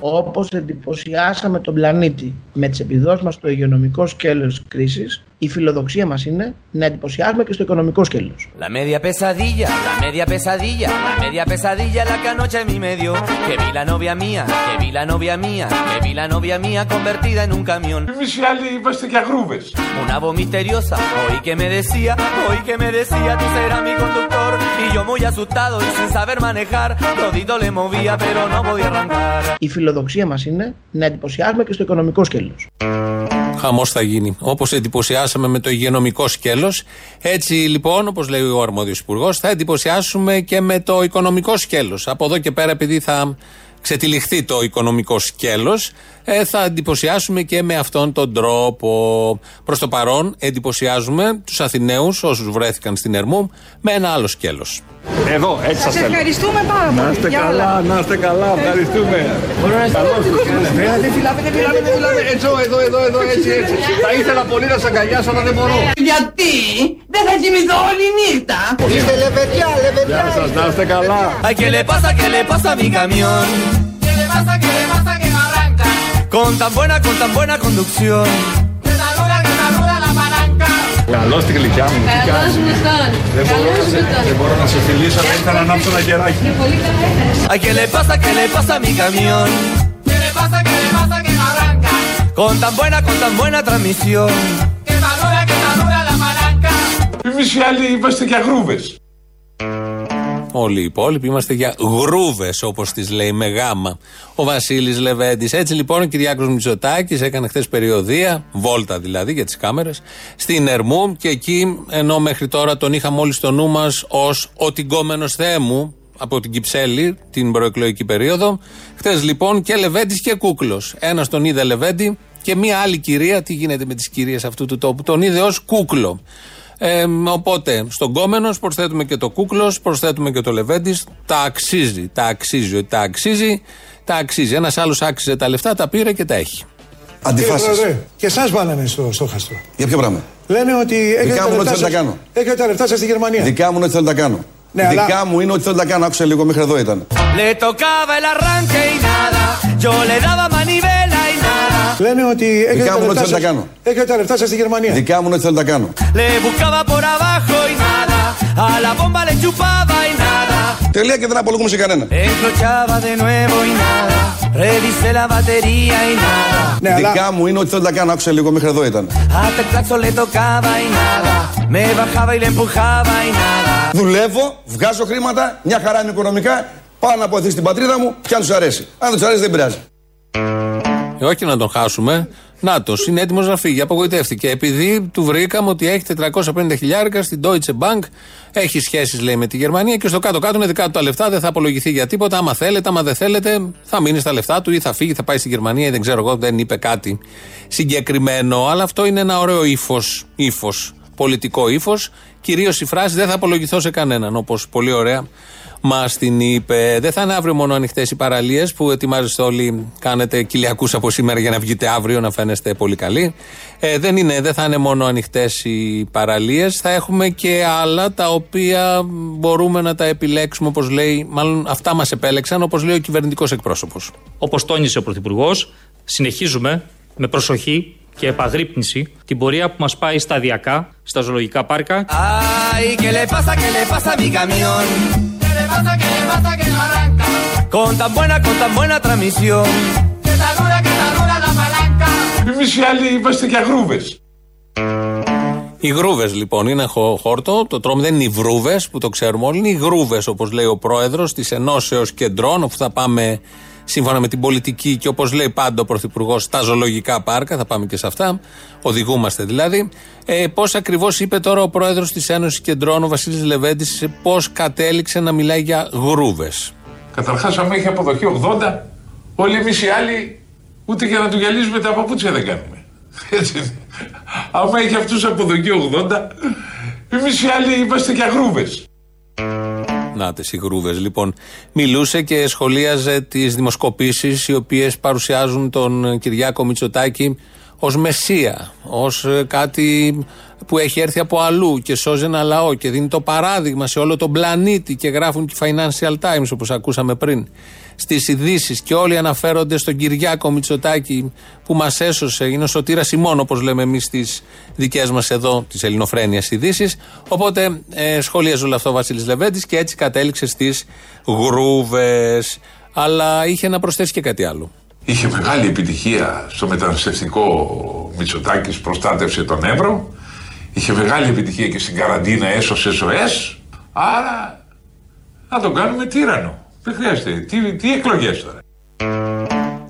Όπως εντυπωσιάσαμε τον πλανήτη με τις επιδόσεις μας στο υγειονομικό σκέλος της κρίσης, η φιλοδοξία μας είναι να εντυπωσιάσουμε και στο οικονομικό σκέλος. La media pesadilla, la media pesadilla, la media pesadilla la que anoche mi medio. Que vi la novia mía, que vi la novia mía, que vi la novia mía convertida en un camión. Εμείς οι άλλοι είμαστε για γρούβες. Una voz misteriosa, oí que me decía, oí que me decía, tú serás mi conductor. Y yo muy asustado y sin saber manejar, todito le movía pero no podía arrancar. Η φιλοδοξία μας είναι να εντυπωσιάσουμε και στο οικονομικό σκέλος. Χαμός θα γίνει. Όπως εντυπωσιάσαμε με το υγειονομικό σκέλος, έτσι λοιπόν, όπως λέει ο αρμόδιος υπουργός, θα εντυπωσιάσουμε και με το οικονομικό σκέλος. Από εδώ και πέρα, επειδή θα ξετυλιχθεί το οικονομικό σκέλος, ε, θα εντυπωσιάσουμε και με αυτόν τον τρόπο. Προς το παρόν, εντυπωσιάζουμε τους Αθηναίους, όσους βρέθηκαν στην Ερμού, με ένα άλλο σκέλος. Εδώ, έτσι σας Σας θέλω. ευχαριστούμε πάρα πολύ. Να είστε Για όλα. καλά, να είστε καλά, ευχαριστούμε. Καλώς τους κάνετε. Ε, Δεν φυλάμε, δεν φυλάμε, δεν φυλάμε. Έτσι, εδώ, εδώ, εδώ, έτσι, έτσι. Θα ήθελα πολύ να σας αγκαλιάσω, αλλά δεν μπορώ. Γιατί δεν θα κοιμηθώ όλη νύχτα; Είστε λεβεδιά, λεβεδιά. Γεια σας, να είστε καλά. Ay, ¿qué le pasa, qué le pasa a mi camión? ¿Qué le pasa, qué le pasa que no arranca? Con tan buena, con tan buena conducción. Καλώς στη γλυκιά μου. Καλώς μου τον. Δεν μπορώ, να σε, δεν μπορώ να σε φιλήσω, αλλά ήθελα να ανάψω ένα κεράκι. Είναι πολύ καλά. Αγγελεπάστα, κελεπάστα, μη καμιόν. Αγγελεπάστα, κελεπάστα και μαράγκα. Con tan buena, τραμισιόν. Και buena transmisión. Que madura, que οι. Όλοι οι υπόλοιποι είμαστε για γρούβες, όπως τις λέει με γάμα. Ο Βασίλης Λεβέντης. Έτσι λοιπόν ο Κυριάκος Μητσοτάκης έκανε χθες περιοδία, βόλτα δηλαδή για τις κάμερες, στην Ερμού και εκεί, ενώ μέχρι τώρα τον είχαμε όλοι στο νου μας ως ο τυγκόμενο Θεέ μου από την Κυψέλη την προεκλογική περίοδο. Χθες λοιπόν και Λεβέντης και Κούκλος. Ένας τον είδε Λεβέντη και μία άλλη κυρία, τι γίνεται με τις κυρίες αυτού του τόπου, τον είδε ως Κούκλο. Ε, οπότε, στον κόμενος προσθέτουμε και το κούκλος, προσθέτουμε και το λεβέντη. Τα αξίζει. Τα αξίζει. Ότι τα αξίζει, τα αξίζει. Ένας άλλος άξιζε τα λεφτά, τα πήρε και τα έχει. Αντιφάσεις. Κύριε Πρόεδρε, και εσάς βάλανε στο στόχαστρο. Για ποιο πράγμα; Λένε ότι έχετε τα, μου είναι ότι λεφτά θέλω να σας- τα κάνω. έχετε τα λεφτά σας στη Γερμανία. Δικά μου είναι ότι θέλω να τα κάνω. Ναι, Δικά αλλά- μου είναι ότι θέλω να τα κάνω. Άκουσα λίγο μέχρι εδώ ήταν. Le tocaba el arranque y nada. Yo le daba manivela y nada. Λένε ότι έχετε Δικά τα, μου είναι ότι λεφτά θέλω να τα σας- κάνω. έχετε τα λεφτά σας στη Γερμανία. Δικά μου είναι ότι θέλω να τα κάνω. Le buscaba por abajo y nada. A la bomba le chupaba y nada. Τελεία και δεν απολογούμε σε κανένα. Encrochaba de nuevo y nada. Revisé la batería y nada. Ναι, αλλά Δικά μου είναι ότι θέλω να τα κάνω. Άκουσα λίγο μέχρι εδώ ήταν. Hasta el claxon le tocaba y nada. Me bajaba y le empujaba y nada. Δουλεύω, βγάζω χρήματα, μια χαρά είναι οικονομικά. Πάω να αποθεί στην πατρίδα μου και αν τους αρέσει. Αν δεν τους αρέσει δεν πειράζει. Ε, όχι να τον χάσουμε. Νάτος, είναι έτοιμος να φύγει. Απογοητεύτηκε. Επειδή του βρήκαμε ότι έχει 450 χιλιάρικα στην Deutsche Bank, έχει σχέσεις λέει με τη Γερμανία και στο κάτω-κάτω είναι δικά του τα λεφτά, δεν θα απολογηθεί για τίποτα. Άμα θέλετε, άμα δεν θέλετε, θα μείνει στα λεφτά του ή θα φύγει, θα πάει στη Γερμανία ή δεν ξέρω εγώ, δεν είπε κάτι συγκεκριμένο. Αλλά αυτό είναι ένα ωραίο ύφος. ύφος, πολιτικό ύφος. Κυρίως η φράση δεν θα απολογηθώ σε κανέναν, όπως πολύ ωραία μα την είπε. Δεν θα είναι αύριο μόνο ανοιχτές οι παραλίες που ετοιμάζεστε όλοι, κάνετε κοιλιακούς από σήμερα για να βγείτε αύριο να φαίνεστε πολύ καλοί. Ε, δεν, είναι, δεν θα είναι μόνο ανοιχτές οι παραλίες. Θα έχουμε και άλλα τα οποία μπορούμε να τα επιλέξουμε όπως λέει, μάλλον αυτά μας επέλεξαν, όπως λέει ο κυβερνητικός εκπρόσωπος. Όπως τόνισε ο Πρωθυπουργός, συνεχίζουμε με προσοχή και επαγρύπνηση την πορεία που μας πάει σταδιακά στα ζωολογικά πάρκα Ay, ¿qué le pasa, qué le pasa a mi camión? ¿Qué le pasa, qué le pasa que no arranca? Con tan buena, con tan buena transmisión. Que saluda, que saluda la palanca. Εμείς οι άλλοι είμαστε για γρούβες. Οι γρούβες λοιπόν είναι χω- χόρτο. Το τρώμε δεν είναι οι βρούβες που το ξέρουμε όλοι. Είναι οι γρούβες όπως λέει ο πρόεδρος της Ενώσεως Κεντρών, όπου θα πάμε σύμφωνα με την πολιτική και όπως λέει πάντα ο Πρωθυπουργός στα ζωολογικά πάρκα. Θα πάμε και σε αυτά. Οδηγούμαστε δηλαδή. Ε, πώς ακριβώς είπε τώρα ο πρόεδρος της Ένωσης Κεντρών, ο Βασίλης Λεβέντης, πώς κατέληξε να μιλάει για γρούβες. Καταρχάς, άμα έχει αποδοχή 80, όλοι εμείς οι άλλοι ούτε για να του γυαλίζουμε τα παπούτσια δεν κάνουμε. Έτσι είναι. Άμα έχει αυτούς αποδοχή 80, εμείς οι άλλοι είμαστε για γρούβες. Να τε οι γρούβες. Λοιπόν, μιλούσε και σχολίαζε τις δημοσκοπήσεις οι οποίες παρουσιάζουν τον Κυριάκο Μητσοτάκη ως μεσία, ως κάτι που έχει έρθει από αλλού και σώζει ένα λαό και δίνει το παράδειγμα σε όλο τον πλανήτη και γράφουν και οι Financial Times όπως ακούσαμε πριν στις ειδήσεις και όλοι αναφέρονται στον Κυριάκο Μητσοτάκη που μας έσωσε. Είναι ο σωτήρας ημών, όπως λέμε εμείς στις δικές μας εδώ, τη Ελληνοφρένειας ειδήσεις. Οπότε ε, σχολίαζε όλο αυτό ο Βασίλης Λεβέντης και έτσι κατέληξε στις γρούβες. Αλλά είχε να προσθέσει και κάτι άλλο. Είχε μεγάλη επιτυχία στο μεταναστευτικό Μητσοτάκης, προστάτευσε τον Εύρο. Είχε μεγάλη επιτυχία και στην καραντίνα, έσωσε ζωές. Άρα να τον κάνουμε τύρανο. Δεν χρειάζεται. Τι, τι εκλογές τώρα;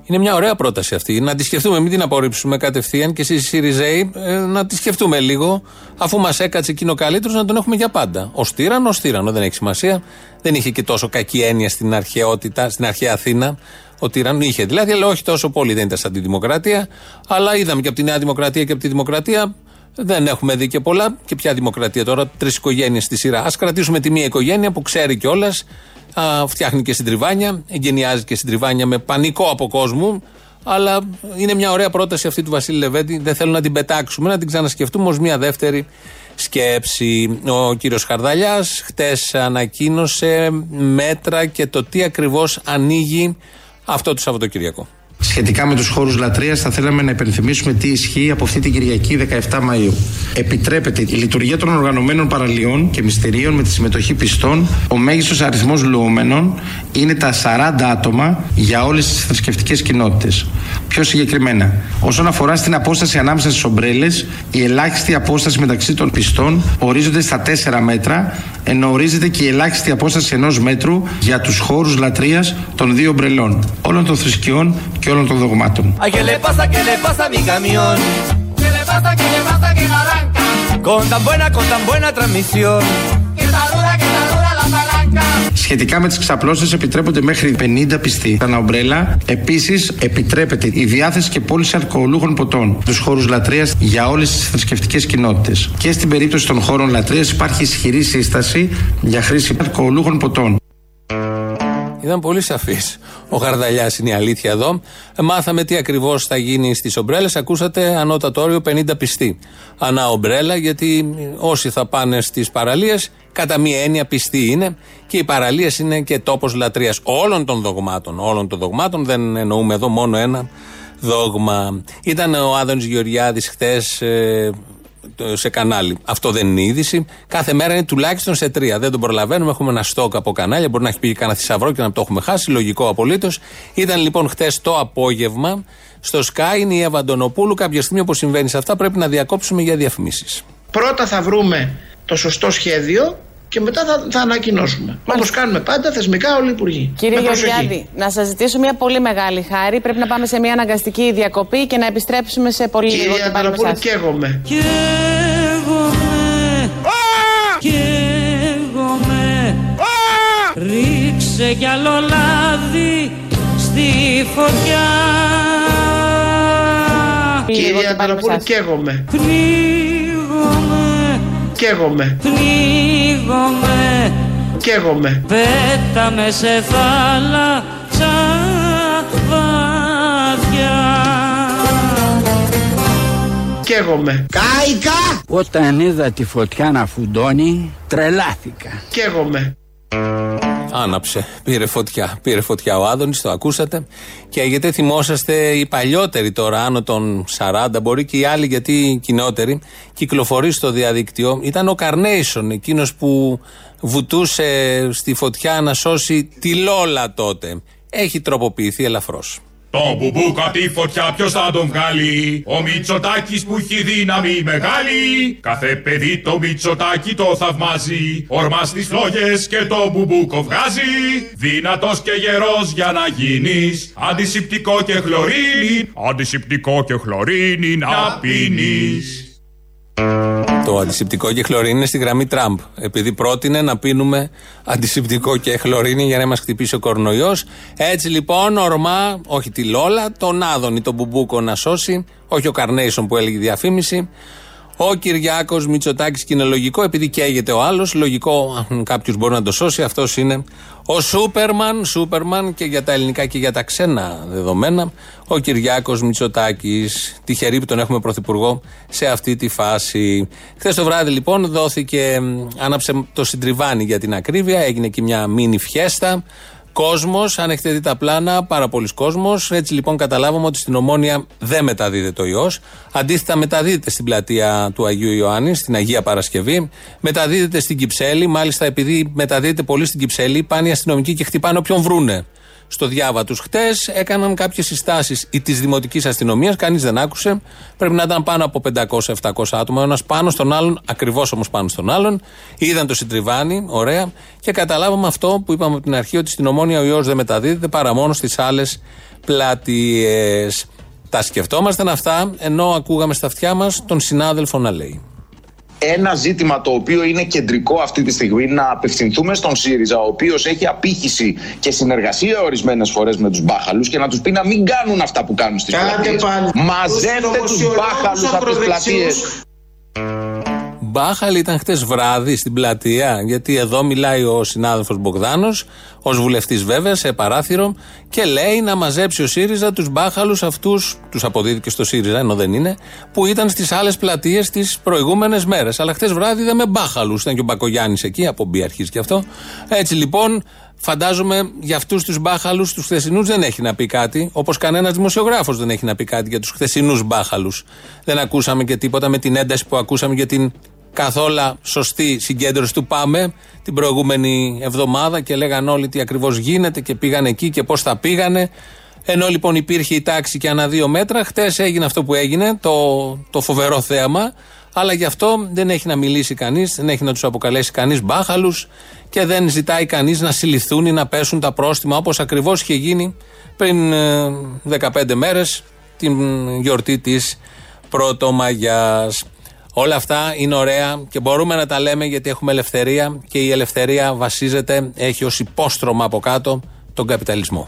Είναι μια ωραία πρόταση αυτή. Να τη σκεφτούμε, μην την απορρίψουμε κατευθείαν και εσείς οι Σιριζέοι ε, να τη σκεφτούμε λίγο. Αφού μας έκατσε εκείνο καλύτερος, να τον έχουμε για πάντα. Ω τύρανο, ω τύρανο, δεν έχει σημασία. Δεν είχε και τόσο κακή έννοια στην αρχαιότητα, στην αρχαία Αθήνα. Ο τύρανο είχε δηλαδή, αλλά όχι τόσο πολύ. Δεν ήταν σαν τη Δημοκρατία. Αλλά είδαμε και από τη Νέα Δημοκρατία και από τη Δημοκρατία δεν έχουμε δει και πολλά. Και ποια Δημοκρατία τώρα, τρεις οικογένειες στη σειρά. Α κρατήσουμε τη μία οικογένεια που ξέρει κιόλας Α, φτιάχνει και συντριβάνια, εγκαινιάζει και συντριβάνια με πανικό από κόσμο. Αλλά είναι μια ωραία πρόταση αυτή του Βασίλη Λεβέντη. Δεν θέλω να την πετάξουμε, να την ξανασκεφτούμε ως μια δεύτερη σκέψη. Ο κύριος Χαρδαλιάς χτες ανακοίνωσε μέτρα και το τι ακριβώς ανοίγει αυτό το Σαββατοκυριακό. Σχετικά με τους χώρους λατρείας, θα θέλαμε να υπενθυμίσουμε τι ισχύει από αυτή την Κυριακή 17 Μαου. Επιτρέπεται η λειτουργία των οργανωμένων παραλίων και μυστηρίων με τη συμμετοχή πιστών. Ο μέγιστος αριθμός λουόμενων είναι τα 40 άτομα για όλες τις θρησκευτικές κοινότητες. Πιο συγκεκριμένα, όσον αφορά στην απόσταση ανάμεσα στις ομπρέλες, η ελάχιστη απόσταση μεταξύ των πιστών ορίζονται στα 4 μέτρα, ενώ ορίζεται και η ελάχιστη απόσταση ενός μέτρου για τους χώρους λατρείας των δύο ομπρελών, όλων των θρησκειών και όλων των δογμάτων. Σχετικά με τις ξαπλώσεις, επιτρέπονται μέχρι 50 πιστοί. Τα ομπρέλα. Επίσης, επιτρέπεται η διάθεση και πώληση αλκοολούχων ποτών στους χώρους λατρείας για όλες τις θρησκευτικές κοινότητες. Και στην περίπτωση των χώρων λατρείας υπάρχει ισχυρή σύσταση για χρήση αλκοολούχων ποτών. Ήταν πολύ σαφής. Ο Χαρδαλιάς είναι η αλήθεια εδώ. Μάθαμε τι ακριβώς θα γίνει στις ομπρέλες. Ακούσατε ανώτατο όριο 50 πιστοί. Ανά ομπρέλα, γιατί όσοι θα πάνε στις παραλίες, κατά μία έννοια πιστοί είναι και οι παραλίες είναι και τόπος λατρείας όλων των δογμάτων. Όλων των δογμάτων, δεν εννοούμε εδώ μόνο ένα δόγμα. Ήταν ο Άδωνης Γεωργιάδης χθε σε κανάλι. Αυτό δεν είναι είδηση. Κάθε μέρα είναι τουλάχιστον σε τρία. Δεν τον προλαβαίνουμε. Έχουμε ένα στόκ από κανάλια. Μπορεί να έχει πει κανένα θησαυρό και να το έχουμε χάσει. Λογικό απολύτως. Ήταν λοιπόν χτε το απόγευμα στο Sky είναι η Εύα Αντωνοπούλου. Κάποια στιγμή όπως συμβαίνει σε αυτά πρέπει να διακόψουμε για διαφημίσεις. Πρώτα θα βρούμε το σωστό σχέδιο και μετά θα, θα ανακοινώσουμε. Όπως κάνουμε πάντα θεσμικά όλοι οι υπουργοί. Κύριε Γεωργιάδη, να σας ζητήσω μια πολύ μεγάλη χάρη. Πρέπει να πάμε σε μια αναγκαστική διακοπή και να επιστρέψουμε σε πολύ Κύριε λίγο. Κύριε Αντωνοπούλου, καίγομαι. Καίγομαι. Ρίξε κι άλλο λάδι στη φωτιά. Κύριε Αντωνοπούλου, καίγομαι. Πνίγομαι. Καίγομαι. Πνίγομαι. Καίγομαι. Πέταμε σε θάλασσα βαθιά. Καίγομαι. Κάικα! Όταν είδα τη φωτιά να φουντώνει, τρελάθηκα. Καίγομαι. Άναψε. Πήρε φωτιά. Πήρε φωτιά ο Άδωνης, το ακούσατε. Και γιατί θυμόσαστε οι παλιότεροι τώρα, άνω των 40, μπορεί και οι άλλοι γιατί οι κοινότεροι, κυκλοφορεί στο διαδίκτυο. Ήταν ο Καρνέισον, εκείνος που βουτούσε στη φωτιά να σώσει τη Λόλα τότε. Έχει τροποποιηθεί ελαφρώς. Το μπουμπούκα τη φωτιά ποιος θα τον βγάλει; Ο Μητσοτάκης που έχει δύναμη μεγάλη. Κάθε παιδί το Μητσοτάκη το θαυμάζει. Ορμά στις φλόγες και το μπουμπούκο βγάζει Δυνατός και γερός για να γίνεις. Αντισηπτικό και χλωρίνη. Αντισηπτικό και χλωρίνη να πίνεις το αντισηπτικό και χλωρίνη είναι στη γραμμή Τραμπ. Επειδή πρότεινε να πίνουμε αντισηπτικό και χλωρίνη για να μας χτυπήσει ο κορονοϊός. Έτσι λοιπόν, ορμά, όχι τη Λόλα, τον Άδωνη, τον Μπουμπούκο να σώσει, όχι ο Καρνέισον που έλεγε διαφήμιση. Ο Κυριάκος Μητσοτάκης και είναι λογικό, επειδή καίγεται ο άλλος, λογικό, αν κάποιος μπορεί να το σώσει, αυτός είναι ο Σούπερμαν, Σούπερμαν και για τα ελληνικά και για τα ξένα δεδομένα, ο Κυριάκος Μητσοτάκης. Τυχερή που τον έχουμε πρωθυπουργό σε αυτή τη φάση. Χθες το βράδυ λοιπόν δόθηκε, άναψε το συντριβάνι για την ακρίβεια, έγινε και μια μίνι φιέστα. Κόσμος, αν έχετε δει τα πλάνα, πάρα πολλοί κόσμος. Έτσι λοιπόν καταλάβαμε ότι στην Ομόνια δεν μεταδίδεται ο ιός. Αντίθετα, μεταδίδεται στην πλατεία του Αγίου Ιωάννη, στην Αγία Παρασκευή. Μεταδίδεται στην Κυψέλη. Μάλιστα, επειδή μεταδίδεται πολύ στην Κυψέλη, πάνε οι αστυνομικοί και χτυπάνε όποιον βρούνε στο διάβα τους. Χτες έκαναν κάποιες συστάσεις της δημοτικής αστυνομίας, κανείς δεν άκουσε. Πρέπει να ήταν πάνω από 500-700 άτομα, ένας πάνω στον άλλον, ακριβώς όμως πάνω στον άλλον. Είδαν το συντριβάνι, ωραία, και καταλάβαμε αυτό που είπαμε από την αρχή, ότι στην ομόνια ο ιός δεν μεταδίδεται παρά μόνο στις άλλες πλάτειε. Τα σκεφτόμασταν αυτά, ενώ ακούγαμε στα αυτιά μας τον συνάδελφο να λέει ένα ζήτημα το οποίο είναι κεντρικό αυτή τη στιγμή να απευθυνθούμε στον ΣΥΡΙΖΑ, ο οποίος έχει απήχηση και συνεργασία ορισμένες φορές με τους μπάχαλους και να τους πει να μην κάνουν αυτά που κάνουν στις πλατείες. Μαζεύτε τους μπάχαλους από τις πλατείες. Μπάχαλη ήταν χτες βράδυ στην πλατεία, γιατί εδώ μιλάει ο συνάδελφος Μπογδάνος, ως βουλευτής βέβαια, σε παράθυρο, και λέει να μαζέψει ο ΣΥΡΙΖΑ τους μπάχαλους αυτούς, τους αποδίδει και στο ΣΥΡΙΖΑ, ενώ δεν είναι, που ήταν στις άλλες πλατείες τις προηγούμενες μέρες. Αλλά χτες βράδυ είδαμε μπάχαλους. Ήταν και ο Μπακογιάννης εκεί, από μπει αρχίζει και αυτό. Έτσι λοιπόν, Φαντάζομαι για αυτούς τους μπάχαλους, τους χθεσινούς, δεν έχει να πει κάτι. Όπως κανένας δημοσιογράφος δεν έχει να πει κάτι για τους χθεσινούς μπάχαλους. Δεν ακούσαμε και τίποτα με την ένταση που ακούσαμε για την καθόλου σωστή συγκέντρωση του Πάμε την προηγούμενη εβδομάδα και λέγαν όλοι τι ακριβώς γίνεται και πήγαν εκεί και πώς θα πήγανε. Ενώ λοιπόν υπήρχε η τάξη και ανά δύο μέτρα, χτες έγινε αυτό που έγινε, το, το φοβερό θέαμα. Αλλά γι' αυτό δεν έχει να μιλήσει κανείς, δεν έχει να τους αποκαλέσει κανείς μπάχαλους και δεν ζητάει κανείς να συλληθούν ή να πέσουν τα πρόστιμα όπως ακριβώς είχε γίνει πριν 15 μέρες, την γιορτή της Πρωτομαγιά. Όλα αυτά είναι ωραία και μπορούμε να τα λέμε γιατί έχουμε ελευθερία και η ελευθερία βασίζεται, έχει ως υπόστρωμα από κάτω τον καπιταλισμό.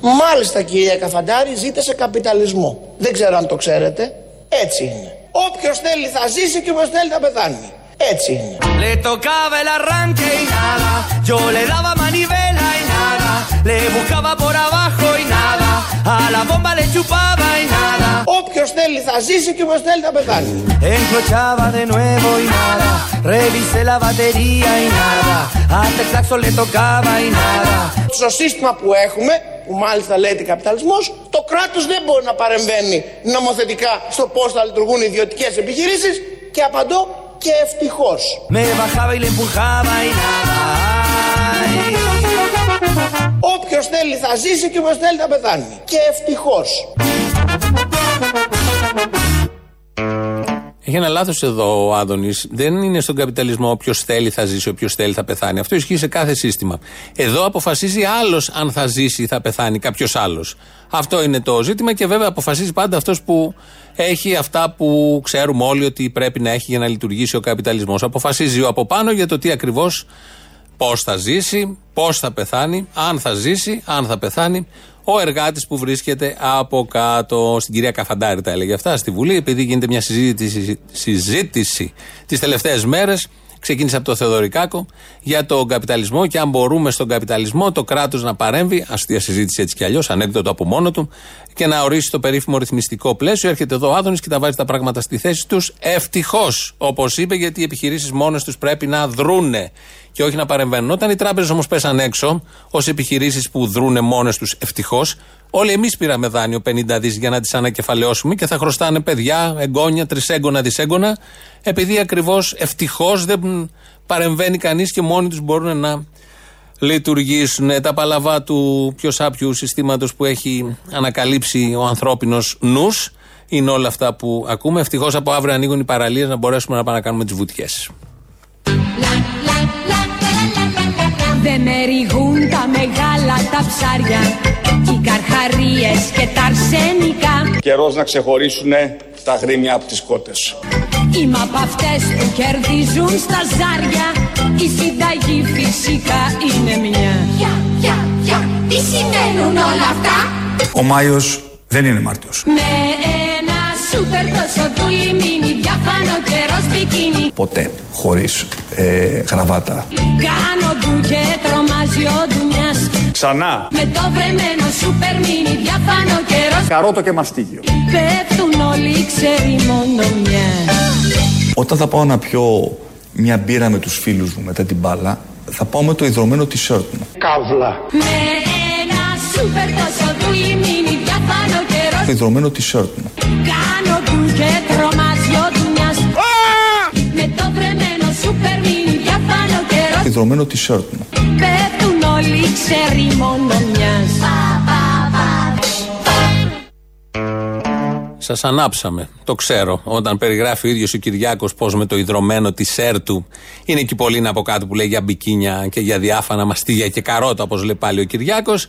Μάλιστα κυρία Καφαντάρη ζείτε σε καπιταλισμό. Δεν ξέρω αν το ξέρετε. Έτσι είναι. Όποιος θέλει θα ζήσει και όποιος θέλει θα πεθάνει. Έτσι είναι. Le tocaba el arranque y nada, yo le daba manivela y nada, le buscaba por abajo y nada, a la bomba le chupaba y nada. Όποιος θέλει θα ζήσει και όποιος θέλει θα πεθάνει. Enclochaba de nuevo y nada, revisé la batería y nada, hasta el saxo le tocaba y nada. Στο σύστημα που έχουμε, που μάλιστα λέγεται καπιταλισμός, το κράτος δεν μπορεί να παρεμβαίνει νομοθετικά στο πώς θα λειτουργούν οι ιδιωτικές επιχειρήσεις και απαντώ και ευτυχώς. Me bajaba y le empujaba y nada. ay. Όποιος θέλει θα ζήσει και όποιος θέλει θα πεθάνει. Και ευτυχώς. Έχει ένα λάθος εδώ ο Άδωνη. Δεν είναι στον καπιταλισμό όποιος θέλει θα ζήσει, όποιος θέλει θα πεθάνει. Αυτό ισχύει σε κάθε σύστημα. Εδώ αποφασίζει άλλος αν θα ζήσει ή θα πεθάνει κάποιος άλλος. Αυτό είναι το ζήτημα και βέβαια αποφασίζει πάντα αυτός που έχει αυτά που ξέρουμε όλοι ότι πρέπει να έχει για να λειτουργήσει ο καπιταλισμός. Αποφασίζει ο από πάνω για το τι ακριβώς πώς θα ζήσει, πώς θα πεθάνει, αν θα ζήσει, αν θα πεθάνει. Ο εργάτης που βρίσκεται από κάτω, στην κυρία Καφαντάρη τα έλεγε αυτά στη Βουλή, επειδή γίνεται μια συζήτηση, συζήτηση τις τελευταίες μέρες. Ξεκίνησε από το Θεοδωρικάκο για τον καπιταλισμό και αν μπορούμε στον καπιταλισμό το κράτος να παρέμβει, αστεία συζήτηση έτσι κι αλλιώς, ανέκδοτο από μόνο του, και να ορίσει το περίφημο ρυθμιστικό πλαίσιο. Έρχεται εδώ ο Άδωνης και τα βάζει τα πράγματα στη θέση τους. Ευτυχώς, όπως είπε, γιατί οι επιχειρήσεις μόνες τους πρέπει να δρούνε και όχι να παρεμβαίνουν. Όταν οι τράπεζες όμως πέσαν έξω ως επιχειρήσεις που δρούνε μόνες τους, ευτυχώς, όλοι εμείς πήραμε δάνειο 50 δις για να τις ανακεφαλαιώσουμε και θα χρωστάνε παιδιά, εγγόνια, τρισέγγωνα, δισέγγωνα, επειδή ακριβώς ευτυχώς δεν παρεμβαίνει κανείς και μόνοι τους μπορούν να λειτουργήσουν. Τα παλαβά του πιο σάπιου συστήματος που έχει ανακαλύψει ο ανθρώπινος νους είναι όλα αυτά που ακούμε. Ευτυχώς από αύριο ανοίγουν οι παραλίες να μπορέσουμε να πάμε να κάνουμε τις βουτιές. Δεν με ρηγούν τα μεγάλα τα ψάρια Οι καρχαρίες και τα αρσενικά Καιρός να ξεχωρίσουν τα γρήμια από τις κότες. Είμαι από αυτές που κερδίζουν στα ζάρια Η συνταγή φυσικά είναι μια Πια, πια, πια Τι σημαίνουν όλα αυτά; Ο Μάιος δεν είναι Μάρτιος. Με ένα σούπερ τόσο δούλη μίνι Διάφανο καιρός μπικίνι Ποτέ χωρίς ε, γραβάτα. Κάνω ντου και τρομάζει ο ντουνιάς Ξανά. Με το βρεμένο σούπερ μίνι Διάφανο καιρός Καρότο και μαστίγιο. Πέφτουν όλοι ξέρει μόνο μιας Όταν θα πάω να πιω μια μπύρα με τους φίλους μου μετά την μπάλα, θα πάω με το ιδρωμένο t-shirt μου. Καύλα Με ένα σούπερ τόσο δούλη μίνι Διάφανο καιρός Το ιδρωμένο t-shirt μου. Κάνω ντου και τρομάζει βρεμένο σούπερ μίνι Διάφανο καιρός Το ιδρωμένο t-shirt μου. Πέφτουν όλοι ξέρει μόνο μιας Σας ανάψαμε. Το ξέρω. Όταν περιγράφει ο ίδιος ο Κυριάκος πώς με το ιδρωμένο τη σέρ του είναι εκεί πολύ από κάτω που λέει για μπικίνια και για διάφανα μαστίγια και καρότα, όπως λέει πάλι ο Κυριάκος.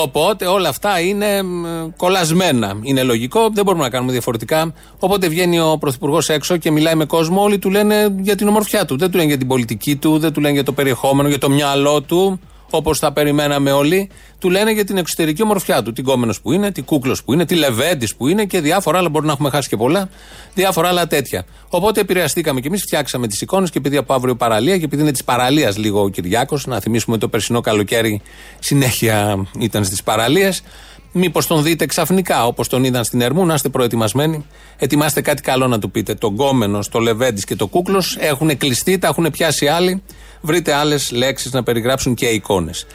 Οπότε όλα αυτά είναι μ, κολλασμένα. Είναι λογικό, δεν μπορούμε να κάνουμε διαφορετικά. Οπότε βγαίνει ο Πρωθυπουργός έξω και μιλάει με κόσμο. Όλοι του λένε για την ομορφιά του. Δεν του λένε για την πολιτική του, δεν του λένε για το περιεχόμενο, για το μυαλό του όπως θα περιμέναμε όλοι, του λένε για την εξωτερική ομορφιά του. Τι κόμενο που είναι, τι κούκλος που είναι, τι λεβέντης που είναι και διάφορα άλλα. Μπορεί να έχουμε χάσει και πολλά. Διάφορα άλλα τέτοια. Οπότε επηρεαστήκαμε κι εμείς, φτιάξαμε τις εικόνες και επειδή από αύριο παραλία και επειδή είναι της παραλίας λίγο ο Κυριάκος, να θυμίσουμε το περσινό καλοκαίρι συνέχεια ήταν στις παραλίες. Μήπως τον δείτε ξαφνικά όπως τον είδαν στην Ερμού, να είστε προετοιμασμένοι. Ετοιμάστε κάτι καλό να του πείτε. Το γκόμενο, το λεβέντης και το κούκλος έχουν κλειστεί, τα έχουν πιάσει άλλοι. Βρείτε άλλες λέξεις να περιγράψουν και εικόνες.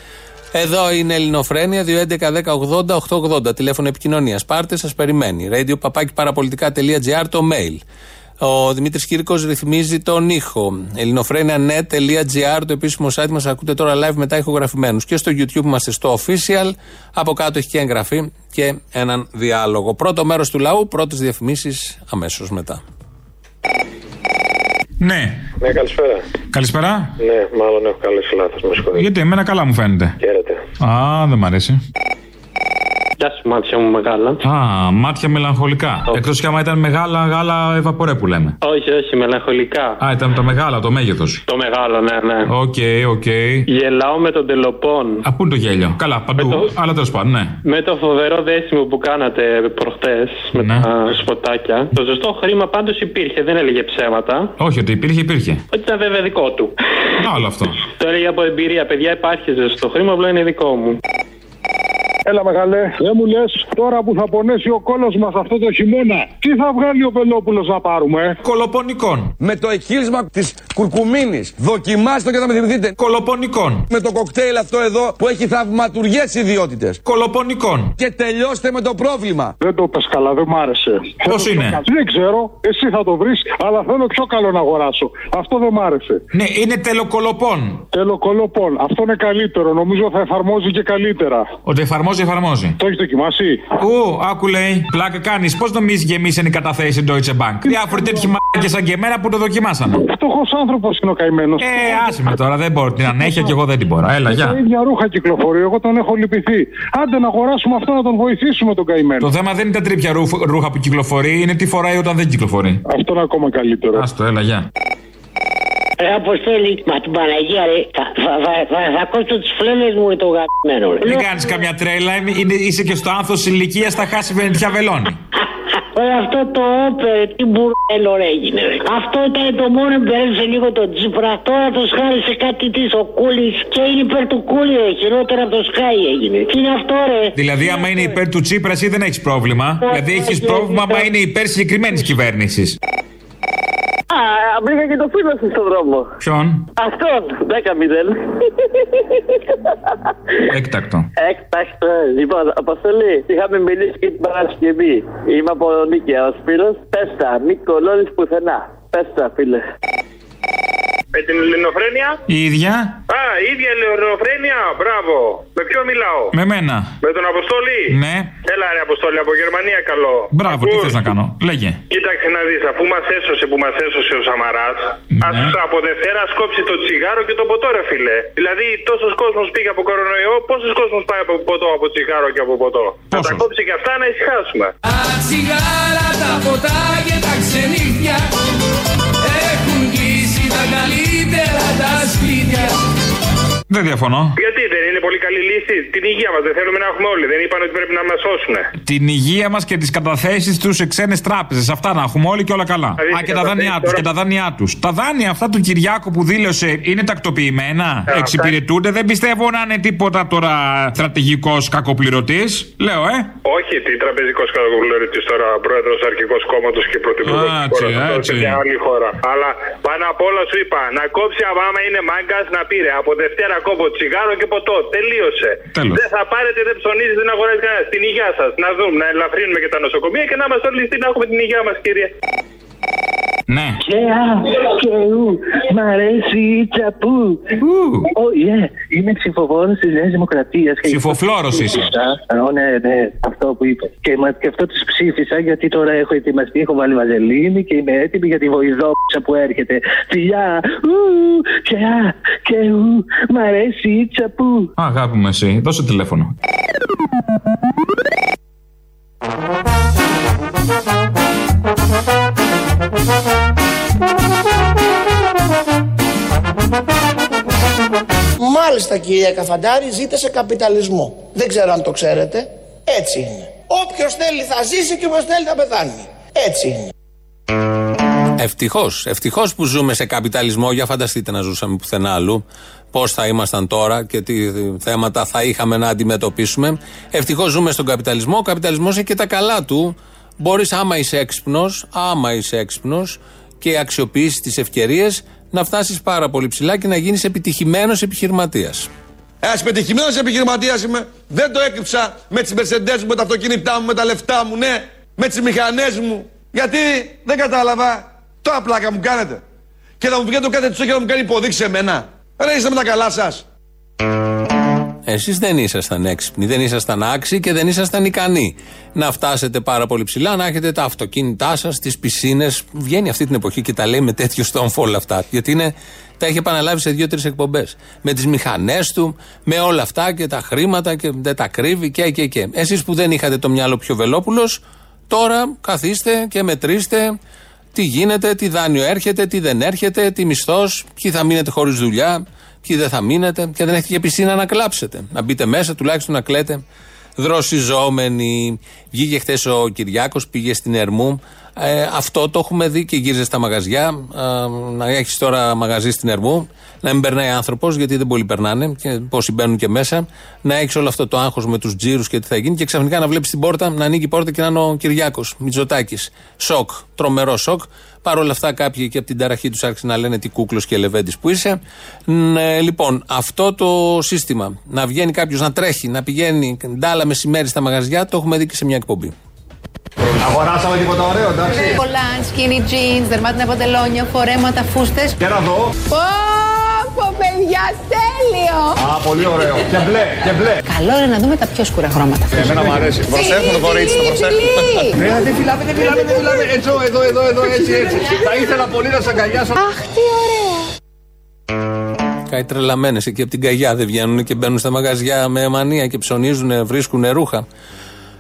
Εδώ είναι Ελληνοφρένια 2.11.10.80.880. Τηλέφωνο επικοινωνίας. Πάρτε, σας περιμένει. Radio παπάκι παραπολιτικά.gr το mail. Ο Δημήτρης Κύρκος ρυθμίζει τον ήχο. ελληνοφρένια.net.gr το επίσημο site μας ακούτε τώρα live μετά ηχογραφημένους. Και στο YouTube είμαστε στο official. Από κάτω έχει και εγγραφή και έναν διάλογο. Πρώτο μέρος του λαού, πρώτες διαφημίσεις αμέσως μετά. Ναι. Ναι, καλησπέρα. Καλησπέρα. Ναι, μάλλον έχω καλέσει λάθος. Με συγχωρείτε. Γιατί εμένα καλά μου φαίνεται. Χαίρετε. Α, δεν μ' αρέσει. Γεια σου, μάτια μου μεγάλα. Α, μάτια μελαγχολικά. Εκτός κι άμα ήταν μεγάλα γάλα ευαπορέ που λέμε. Όχι, όχι, μελαγχολικά. Α, ήταν τα μεγάλα, το μέγεθος. Το μεγάλο, ναι, ναι. OK, OK. Γελάω με τον τελοπών. Α, πού είναι το γέλιο; Καλά, παντού. Αλλά τέλος πάντων, ναι. Με το φοβερό δέσιμο που κάνατε προχτές με Ναι. τα σποτάκια. Το ζεστό χρήμα πάντως υπήρχε, δεν έλεγε ψέματα. Όχι, ότι υπήρχε, υπήρχε. Ότι ήταν βέβαια δικό του. Άλλο αυτό. Το έλεγε από εμπειρία, παιδιά, υπάρχει ζεστό χρήμα, απλά είναι δικό μου. Έλα μεγάλε, δεν μου λες τώρα που θα πονέσει ο κόλος μας αυτό το χειμώνα, τι θα βγάλει ο Πελόπουλο να πάρουμε. ε; Κολοπονικών. Με το εκχύλισμα της κουρκουμίνης. Δοκιμάστε το και θα με θυμηθείτε. Κολοπονικών. Με το κοκτέιλ αυτό εδώ που έχει θαυματουργές ιδιότητες. Κολοπονικών. Και τελειώστε με το πρόβλημα. Δεν το πες καλά, δεν μ' άρεσε. Πώς Θέλω είναι; πιο καλό. Δεν ξέρω, εσύ θα το βρεις, αλλά θέλω πιο καλό να αγοράσω. Αυτό δεν μ' άρεσε. Ναι, είναι τελοκολοπών. Τελοκολοπών. Αυτό είναι καλύτερο. Νομίζω θα εφαρμόζει και καλύτερα. Ότι εφαρμόζει, εφαρμόζει; Το έχεις δοκιμάσει; Ου, άκου λέει. Πλάκα κάνεις. Πώς νομίζεις γεμίσαν οι καταθέσει Deutsche Bank; Διάφοροι τέτοιοι μάκε σαν και εμένα που το δοκιμάσανε. Φτωχός άνθρωπος είναι ο καημένος. Ε, άσε με τώρα, δεν μπορώ. Την ανέχεια και εγώ δεν την μπορώ. Έλα, Τα γεια. ίδια ρούχα κυκλοφορεί. Εγώ τον έχω λυπηθεί. Άντε να αγοράσουμε αυτό να τον βοηθήσουμε τον καημένο. Το θέμα δεν είναι τα τρίπια ρούφ- ρούχα που κυκλοφορεί, είναι τι φοράει όταν δεν κυκλοφορεί. Αυτό είναι ακόμα καλύτερο. Άστο, έλα, γεια. Ρε Αποστόλη, μα την Παναγία ρε, θα, θα, θα, θα, θα κόψω τις φλένες μου με το γαμμένο ρε. Μην κάνεις καμιά τρέλα, είναι, είναι- είσαι και στο άνθος ηλικίας, θα χάσει βενετιά βελόνι. Ρε αυτό το όπερ, τι μπουρέλο ρε έγινε ρε. Αυτό ήταν το μόνο που μπέρδεψε λίγο τον Τσίπρα. Τώρα το σχάρισε κάτι της ο Κούλης και είναι υπέρ του Κούλη ρε. Χειρότερα από το Σκάι έγινε. Τι είναι αυτό ρε; Δηλαδή, άμα είναι υπέρ του Τσίπρας, εσύ δεν έχεις πρόβλημα. Δηλαδή, έχεις πρόβλημα άμα είναι υπέρ συγκεκριμένης κυβέρνησης. Α, βρήκα και το φίλο σου στον δρόμο. Ποιον; Αυτόν, 10-0. Έκτακτο. Έκτακτο. Λοιπόν, Αποστολή, είχαμε μιλήσει και την Παρασκευή. Είμαι από Νίκαια, ο Σπύρος. Πες τα, μη κολώνεις πουθενά. Πες τα, φίλε. Με την ελληνοφρένεια. Η ίδια. Α, η ίδια ελληνοφρένεια. Μπράβο. Με ποιο μιλάω; Με μένα. Με τον Αποστόλη; Ναι. Έλα ρε Αποστόλη, από Γερμανία καλό. Μπράβο, τι θες να κάνω; Λέγε. Κοίταξε να δεις, αφού μας έσωσε που μας έσωσε ο Σαμαράς, ας από Δευτέρα σκόψει το τσιγάρο και το ποτό ρε φίλε. Δηλαδή τόσος κόσμος πήγε από κορονοϊό, πόσος κόσμος πάει από ποτό, από τσιγάρο και από ποτό. Να τα κόψει και αυτά να ησυχάσουμε. Τα τσιγάρα, τα ποτά και τα ξενύχια Έχουν κλείσει τα καλύτερα τα σπίτια Δεν διαφωνώ. Γιατί δεν είναι πολύ καλή λύση; Την υγεία μας δεν θέλουμε να έχουμε όλοι. Δεν είπαν ότι πρέπει να μας σώσουν. Την υγεία μας και τις καταθέσεις τους σε ξένες τράπεζες. Αυτά να έχουμε όλοι και όλα καλά. Δηλαδή, Α, και τα δάνειά τους. Και τα δάνειά τους. Τα δάνεια αυτά του Κυριάκου που δήλωσε είναι τακτοποιημένα; αυτά- Εξυπηρετούνται; Δεν πιστεύω να είναι τίποτα τώρα στρατηγικός κακοπληρωτής. Λέω, ε. Όχι, τι τραπεζικός κατακοπλωρητή τώρα, πρόεδρος αρχικός κόμματος και πρωθυπουργός της Έτσι, χώρας. Αυτό έτσι. σε μια άλλη χώρα. Αλλά πάνω απ' όλα σου είπα να κόψει άμα είναι μάγκας να πήρε από Δευτέρα κόβω τσιγάρο και ποτό. Τελείωσε. Τέλος. Δεν θα πάρετε, δεν ψωνίζει, δεν αγοράζει κανένα. Την υγεία σας. Να δούμε, να ελαφρύνουμε και τα νοσοκομεία και να είμαστε όλοι στην να έχουμε την υγεία μας, κύριε. Ναι. Και α, και ου, μ' αρέσει η τσαπού. Ω, yeah. Είμαι ψηφοφόρος της Νέας Δημοκρατίας. Ψηφοφλόρος είσαι. ναι, ναι, αυτό που είπες. Και, μα- και αυτό του ψήφισα γιατί τώρα έχω ετοιμαστεί, έχω βάλει βαζελίνη και είμαι έτοιμη για τη βοηδόψα που έρχεται. Φιλιά, ου, και α, και ου, μ' αρέσει η τσαπού. Αγάπη μου, εσύ. Δώσε τηλέφωνο. Μάλιστα κυρία Καφαντάρη ζείτε σε καπιταλισμό. Δεν ξέρω αν το ξέρετε. Έτσι είναι. Όποιος θέλει θα ζήσει και όποιος θέλει θα πεθάνει. Έτσι είναι. Ευτυχώς. Ευτυχώς που ζούμε σε καπιταλισμό. Για φανταστείτε να ζούσαμε πουθενά αλλού. Πώς θα ήμασταν τώρα και τι θέματα θα είχαμε να αντιμετωπίσουμε. Ευτυχώς ζούμε στον καπιταλισμό. Ο καπιταλισμός έχει και τα καλά του. Μπορείς, άμα είσαι έξυπνος, άμα είσαι έξυπνος και αξιοποιήσει τις ευκαιρίες, να φτάσεις πάρα πολύ ψηλά και να γίνεις επιτυχημένος επιχειρηματίας. Ένα πετυχημένο επιχειρηματίας είμαι. Δεν το έκρυψα με τις Mercedes μου, με τα αυτοκίνητά μου, με τα λεφτά μου, ναι. Με τις μηχανές μου. Γιατί; Δεν κατάλαβα. Τώρα πλάκα μου κάνετε. Και θα μου βγείτε το κάνετε του και να μου κάνει υποδείξει εμένα. Ρε είστε με τα καλά σας. Εσείς δεν ήσασταν έξυπνοι, δεν ήσασταν άξιοι και δεν ήσασταν ικανοί να φτάσετε πάρα πολύ ψηλά, να έχετε τα αυτοκίνητά σας, τις πισίνες. Βγαίνει αυτή την εποχή και τα λέει με τέτοιο στόμφο όλα αυτά. Γιατί είναι, τα έχει επαναλάβει σε δύο-τρεις εκπομπές. Με τις μηχανές του, με όλα αυτά και τα χρήματα και δεν τα κρύβει και και και. Εσείς που δεν είχατε το μυαλό πιο βελόπουλος, τώρα καθίστε και μετρήστε τι γίνεται, τι δάνειο έρχεται, τι δεν έρχεται, τι μισθός, ποιοι θα μείνετε χωρίς δουλειά, ποιοι δεν θα μείνετε και δεν έχετε και πισίνα να κλάψετε. Να μπείτε μέσα, τουλάχιστον να κλαίτε δροσιζόμενοι. Βγήκε χθες ο Κυριάκος, πήγε στην Ερμού. Ε, αυτό το έχουμε δει και γύριζε στα μαγαζιά. Ε, να έχεις τώρα μαγαζί στην Ερμού, να μην περνάει άνθρωπος, γιατί δεν πολλοί περνάνε και πόσοι μπαίνουν και μέσα. Να έχεις όλο αυτό το άγχος με τους τζίρους και τι θα γίνει και ξαφνικά να βλέπεις την πόρτα, να ανοίγει η πόρτα και να είναι ο Κυριάκος Μητσοτάκης. Σοκ, τρομερό σοκ. Παρ' όλα αυτά, κάποιοι και από την ταραχή τους άρχισαν να λένε τι κούκλος και λεβέντης που είσαι. Ναι, λοιπόν, αυτό το σύστημα, να βγαίνει κάποιος να τρέχει, να πηγαίνει ντάλα μεσημέρι στα μαγαζιά, το έχουμε δει και σε μια εκπομπή. Αγοράσαμε τίποτα ωραίο, εντάξει. Κολάν, skinny jeans, δερμάτινα παντελόνια, φορέματα, φούστες. Και να δω. Πω, πω, παιδιά, τέλειο! Α, πολύ ωραίο. Και μπλε, και μπλε. Καλό είναι να δούμε τα πιο σκούρα χρώματα. Εμένα μου αρέσει. Προσέχουν το κορίτσι, το προσέχουν. Ναι, δεν φυλάμε, δεν φυλάμε, δεν φυλάμε. Έτσι, εδώ, εδώ, εδώ, έτσι, έτσι. Θα ήθελα πολύ να σε αγκαλιάσω. Αχ, τι ωραία! Κάτι τρελαμένες εκεί από την καγιά δεν βγαίνουν και μπαίνουν στα μαγαζιά με μανία και ψωνίζουν, βρίσκουν ρούχα.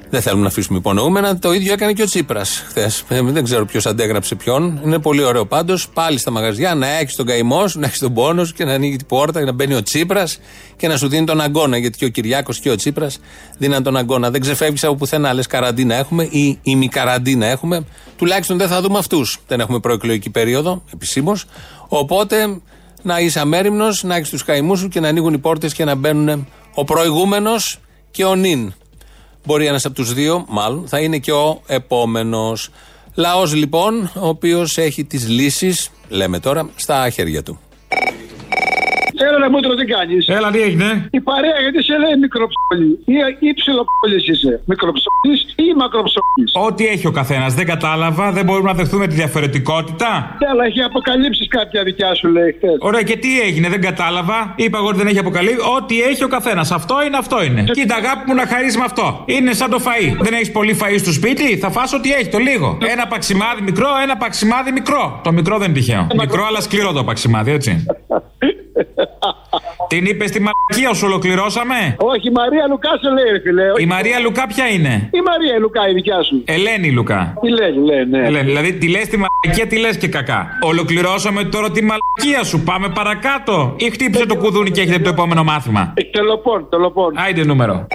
Δεν θέλουμε να αφήσουμε υπονοούμενα. Το ίδιο έκανε και ο Τσίπρας χθες. δεν ξέρω ποιος αντέγραψε ποιον. Είναι πολύ ωραίο πάντως. Πάλι στα μαγαζιά να έχεις τον καημός σου, να έχεις τον πόνος σου και να ανοίγει την πόρτα και να μπαίνει ο Τσίπρας και να σου δίνει τον αγκώνα. Γιατί και ο Κυριάκος και ο Τσίπρας δίναν τον αγκώνα. Δεν ξεφεύγεις από πουθενά. Λες καραντίνα έχουμε ή ημικαραντίνα έχουμε. Τουλάχιστον δεν θα δούμε αυτούς. Δεν έχουμε προεκλογική περίοδο επισήμως. Οπότε να είσαι αμέριμνος, να έχεις τους καημούς σου και να ανοίγουν οι πόρτες και να μπαίνουν ο προηγούμενος και ο νυν. Μπορεί ένας από τους δύο, μάλλον, θα είναι και ο επόμενος. Λαός λοιπόν, ο οποίος έχει τις λύσεις, λέμε τώρα, στα χέρια του. Έλα ρε μούτρο, τι κάνεις; Έλα, τι έγινε; Η παρέα γιατί σε λέει μικροψόλη. Ή, ή ψιλοπόλη είσαι. Μικροψόλη ή μακροψόλη. Ό,τι έχει ο καθένας, δεν κατάλαβα, δεν μπορούμε να δεχθούμε τη διαφορετικότητα. Αλλά έχει αποκαλύψεις κάποια δικιά σου, λέει χθες. Ωραία, και τι έγινε, δεν κατάλαβα. Είπα εγώ ότι δεν έχει αποκαλύψει. Ό,τι έχει ο καθένας. Αυτό είναι, αυτό είναι. Κοίτα, αγάπη μου να χαρίσει με αυτό. Είναι σαν το φα. Δεν έχεις πολύ φα στο σπίτι, θα φας ό,τι έχει, το λίγο. Ένα παξιμάδι μικρό, ένα παξιμάδι μικρό. Το μικρό δεν είναι τυχαίο. Μικρό, αλλά σκληρό το παξιμάδι, έτσι. Την είπε στη μαλακία σου, ολοκληρώσαμε; Όχι, η Μαρία Λουκά σε λέει, ρε φίλε. Η Μαρία Λουκά ποια είναι; Η Μαρία Λουκά, η δικιά σου. Ελένη Λουκά. Τι λένε, ναι, ναι. Ελένη, δηλαδή τη λες τη μαλακία, τη λες και κακά. Ολοκληρώσαμε τώρα τη μαλακία σου. Πάμε παρακάτω. Ή χτύπησε το κουδούνι και έχετε το επόμενο μάθημα. Τελοπών, τελοπών. Άιντε νούμερο.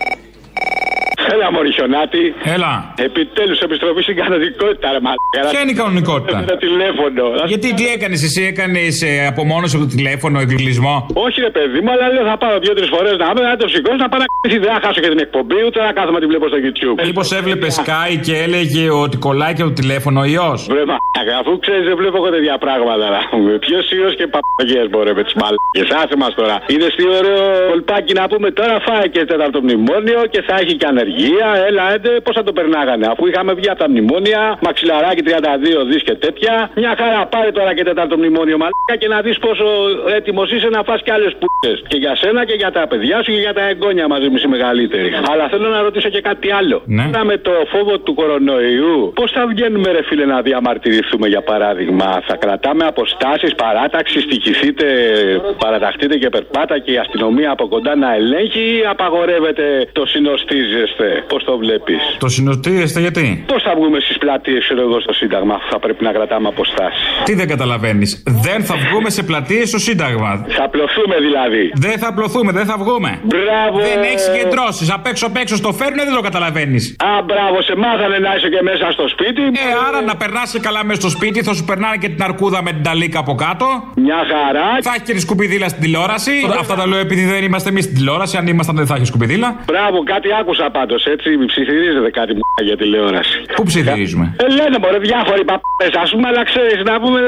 Έλα, Μωρισιονάτη. Έλα. Επιτέλους επιστροφή στην κανονικότητα, ρε μαλάκα. Ποια είναι η κανονικότητα; Το τηλέφωνο. Γιατί τι έκανες, εσύ έκανες απομόνωση από το τηλέφωνο, εκκλεισμό. Όχι, ρε παιδί μου, αλλά λέω θα πάρω δύο-τρεις φορές να είμαι, να το σηκώσω να πάω να κρατήσει. Δεν θα χάσω και την εκπομπή, ούτε να κάθομαι να τη βλέπω στο YouTube. Μήπως έβλεπε Sky και έλεγε ότι κολλάει και το τηλέφωνο ο ιός; Βρε μαλάκα, αφού ξέρεις, δεν βλέπω εγώ τέτοια πράγματα να πούμε. Ποιος ιός και παπαγιές μπορεί με τις μαλάκες. Άσε μας τώρα. Είναι στη ωραίο κολπάκι να πούμε τώρα φάει και τέταρτο μνημόνιο και θα έχει και ανεργία. Έλα, έντε, πώς θα το περνάγανε. Αφού είχαμε βγει από τα μνημόνια, μαξιλαράκι 32 δις και τέτοια. Μια χαρά πάρε τώρα και τέταρτο μνημόνιο μαλάκα και να δεις πόσο έτοιμος είσαι να φας κι άλλες πούτες. Και για σένα και για τα παιδιά σου και για τα εγγόνια μαζί με οι μεγαλύτεροι. Αλλά θέλω να ρωτήσω και κάτι άλλο. Ναι. Τώρα με το φόβο του κορονοϊού, πώς θα βγαίνουμε, ρε φίλε, να διαμαρτυρηθούμε για παράδειγμα; Θα κρατάμε αποστάσεις, παράταξη, στοιχηθείτε, παραταχτείτε και περπάτα και η αστυνομία από κοντά να ελέγχει ή απαγορεύεται το συνοστίζεστε; Πώς το βλέπεις; Το συνοστίζεστε γιατί; Πώς θα βγούμε στις πλατείες, ξέρω εγώ, στο Σύνταγμα, αφού θα πρέπει να κρατάμε αποστάσεις; Τι δεν καταλαβαίνεις. Δεν θα βγούμε σε πλατείες στο Σύνταγμα. Θα απλωθούμε δηλαδή. Δεν θα απλωθούμε, δεν θα βγούμε. Μπράβο. Δεν έχεις συγκεντρώσεις. Απ' έξω απ' έξω στο φέρνουν, δεν το καταλαβαίνεις. Α, μπράβο, σε μάθανε να είσαι και μέσα στο σπίτι. Ε, άρα να περνάς καλά μέσα στο σπίτι, θα σου περνάνε και την αρκούδα με την ταλίκα από κάτω. Μια χαρά. Θα έχεις και τη σκουπιδίλα στην τηλεόραση. Αυτά τα λέω επειδή δεν είμαστε εμείς στην τηλεόραση. Αν ήμασταν δεν θα έχεις σκουπιδίλα. Μπράβο, κάτι άκουσα πάντως έτσι. Ψιθυρίζεται κάτι μου για τηλεόραση. Πού ψιθυρίζουμε; Ε, λένε μπορεί διάφοροι παππές, ας πούμε, αλλά ξέρεις να πούμε.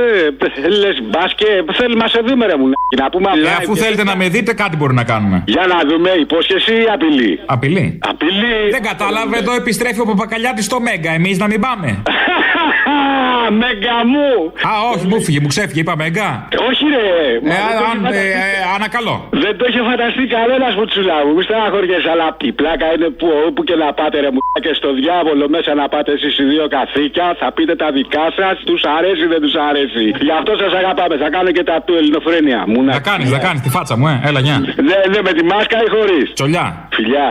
Λες μπας και θέλει να σε δούμε, ρε μου. Να πούμε Ε, αφού θέλετε να με δείτε, κάτι μπορεί να κάνουμε. Για να δούμε, υπόσχεση ή απειλή. Απειλή; Απειλή. Δεν κατάλαβε, εδώ επιστρέφει ο Παπακαλιάτης στο Μέγκα. Εμείς να μην πάμε. Μέγκα μου! Α, όχι, μου φύγε, μου ξέφυγε, είπα Μέγκα. Όχι, ρε. Ε, αν, ε, ε, ανακαλώ. Δεν το είχε φανταστεί κανένας που τσουλά μου. Μη στεναχωριέσαι, αλλά η πλάκα είναι που όπου και να πάτε, ρε μου και στο διάβολο μέσα να πάτε εσείς οι δύο καθήκια, θα πείτε τα δικά σας, τους αρέσει δεν τους αρέσει. Γι' αυτό σας αγαπάμε, θα κάνω και τα του ελληνοφρένια. Μου Να κάνεις, να κάνεις τη φάτσα μου, ε, έλα, γεια. Ναι, ναι, με τη μάσκα ή χωρίς; Τσολιά. Φιλιά.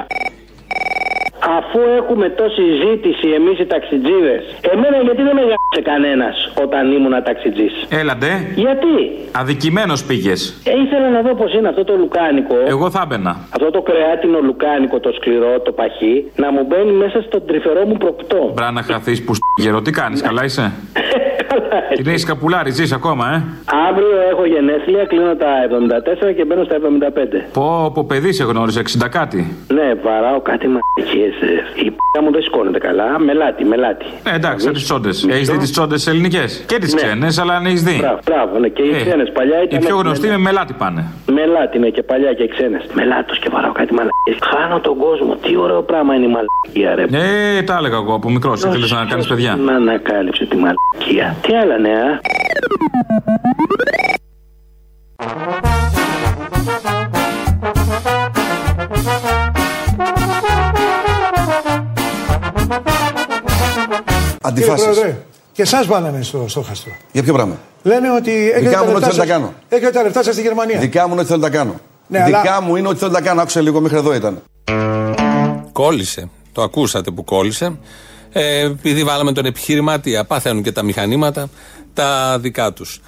Αφού έχουμε τόση ζήτηση εμείς οι ταξιτζίδες, εμένα γιατί δεν με γράψε κανένας όταν ήμουν ταξιτζής; Έλαντε. Γιατί; Αδικημένος πήγες. Ε, ήθελα να δω πώς είναι αυτό το λουκάνικο. Εγώ θα έμπαινα. Αυτό το κρεάτινο λουκάνικο, το σκληρό, το παχύ, να μου μπαίνει μέσα στον τρυφερό μου προκτό. Μπρά να χαθείς που γερό, τι κάνεις, καλά είσαι; Την έχεις καπουλάρι, ζεις ακόμα, ε; Αύριο έχω γενέθλια, κλείνω τα 74 και μπαίνω στα 75. Πω, πω παιδί σε γνώριζε, 60 κάτι. Ναι, βαράω κάτι μαγικές. Η p*** μου δεν σηκώνεται καλά. Μελάτι, μελάτι. Ε, εντάξει, σαν τις τσόντες. Έχεις δει τις τσόντες ελληνικές; Και τις Ναι. ξένες, αλλά αν έχεις δει. Μπράβο, μπράβο, ναι, και οι Ε, ξένες παλιά Οι ήταν. πιο γνωστοί με μελάτι πάνε. Μελάτι, ναι, και παλιά και ξένες. Μελάτος και βαράω κάτι μαλακίες. Χάνω τον κόσμο. Τι ωραίο πράγμα είναι η μαλακία, ρε. Ε, τα έλεγα εγώ από μικρός. Ήθελε να κάνεις παιδιά; Να ανακάλυψε τη μαλακία. Τι άλλα νέα. Αντιφάσεις. Κύριε Πρόεδρε, και εσά βάλανε στο στόχαστρο. Για ποιο πράγμα; Λένε ότι έχετε Δικά τα μου είναι λεφτά ότι θέλω να τα σας- κάνω. Έχετε τα λεφτά σας στη Γερμανία. Δικά μου είναι ότι θέλω να τα κάνω. Ναι, Δικά αλλά- μου είναι ότι θέλω να τα κάνω. Άκουσα λίγο μέχρι εδώ ήταν. Κόλλησε. Το ακούσατε που κόλλησε. Ε, επειδή βάλαμε τον επιχειρηματία, παθαίνουν και τα μηχανήματα τα δικά τους.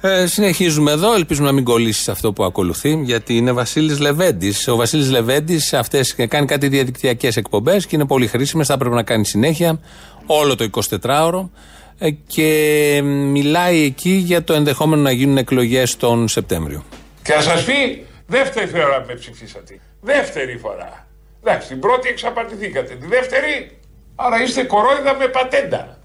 Ε, συνεχίζουμε εδώ. Ελπίζουμε να μην κολλήσεις σε αυτό που ακολουθεί, γιατί είναι Βασίλης Λεβέντης. Ο Βασίλης Λεβέντης κάνει κάτι διαδικτυακές εκπομπές και είναι πολύ χρήσιμες. Θα πρέπει να κάνει συνέχεια όλο το 24ωρο. Ε, και μιλάει εκεί για το ενδεχόμενο να γίνουν εκλογές τον Σεπτέμβριο. Και να σας πει, δεύτερη φορά με ψηφίσατε. Δεύτερη φορά. Εντάξει, την πρώτη εξαπατηθήκατε. Τη δεύτερη, άρα είστε κορόιδα με πατέντα.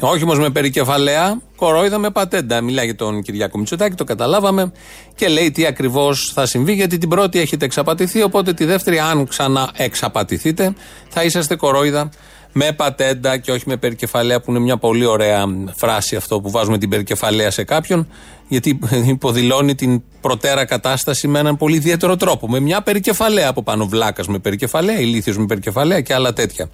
Όχι όμως με περικεφαλαία, κορόιδα με πατέντα. Μιλάει για τον Κυριάκο Μητσοτάκη, το καταλάβαμε και λέει τι ακριβώς θα συμβεί. Γιατί την πρώτη έχετε εξαπατηθεί, οπότε τη δεύτερη, αν ξανά εξαπατηθείτε, θα είσαστε κορόιδα με πατέντα και όχι με περικεφαλαία, που είναι μια πολύ ωραία φράση αυτό που βάζουμε την περικεφαλαία σε κάποιον, γιατί υποδηλώνει την προτέρα κατάσταση με έναν πολύ ιδιαίτερο τρόπο. Με μια περικεφαλαία από πάνω, βλάκας με περικεφαλαία, ηλίθιος με περικεφαλαία και άλλα τέτοια.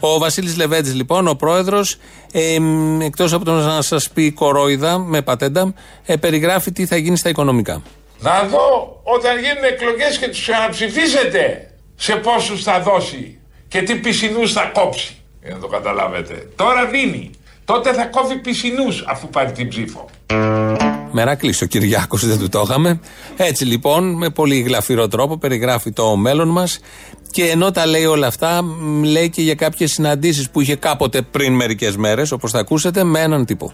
Ο Βασίλης Λεβέντη, λοιπόν, ο πρόεδρος, ε, εκτός από το να σας πει κορόιδα με πατέντα, ε, περιγράφει τι θα γίνει στα οικονομικά. Να δω όταν γίνουν εκλογές και τους ξαναψηφίσετε σε πόσους θα δώσει και τι πισινούς θα κόψει. Για να το καταλάβετε. Τώρα δίνει. Τότε θα κόβει πισινούς αφού πάρει την ψήφο. Μερακλή ο Κυριάκος, δεν του το είχαμε. Έτσι λοιπόν, με πολύ γλαφυρό τρόπο περιγράφει το μέλλον μας. Και ενώ τα λέει όλα αυτά, μ, λέει και για κάποιες συναντήσεις που είχε κάποτε πριν μερικές μέρες, όπως θα ακούσετε, με έναν τύπο.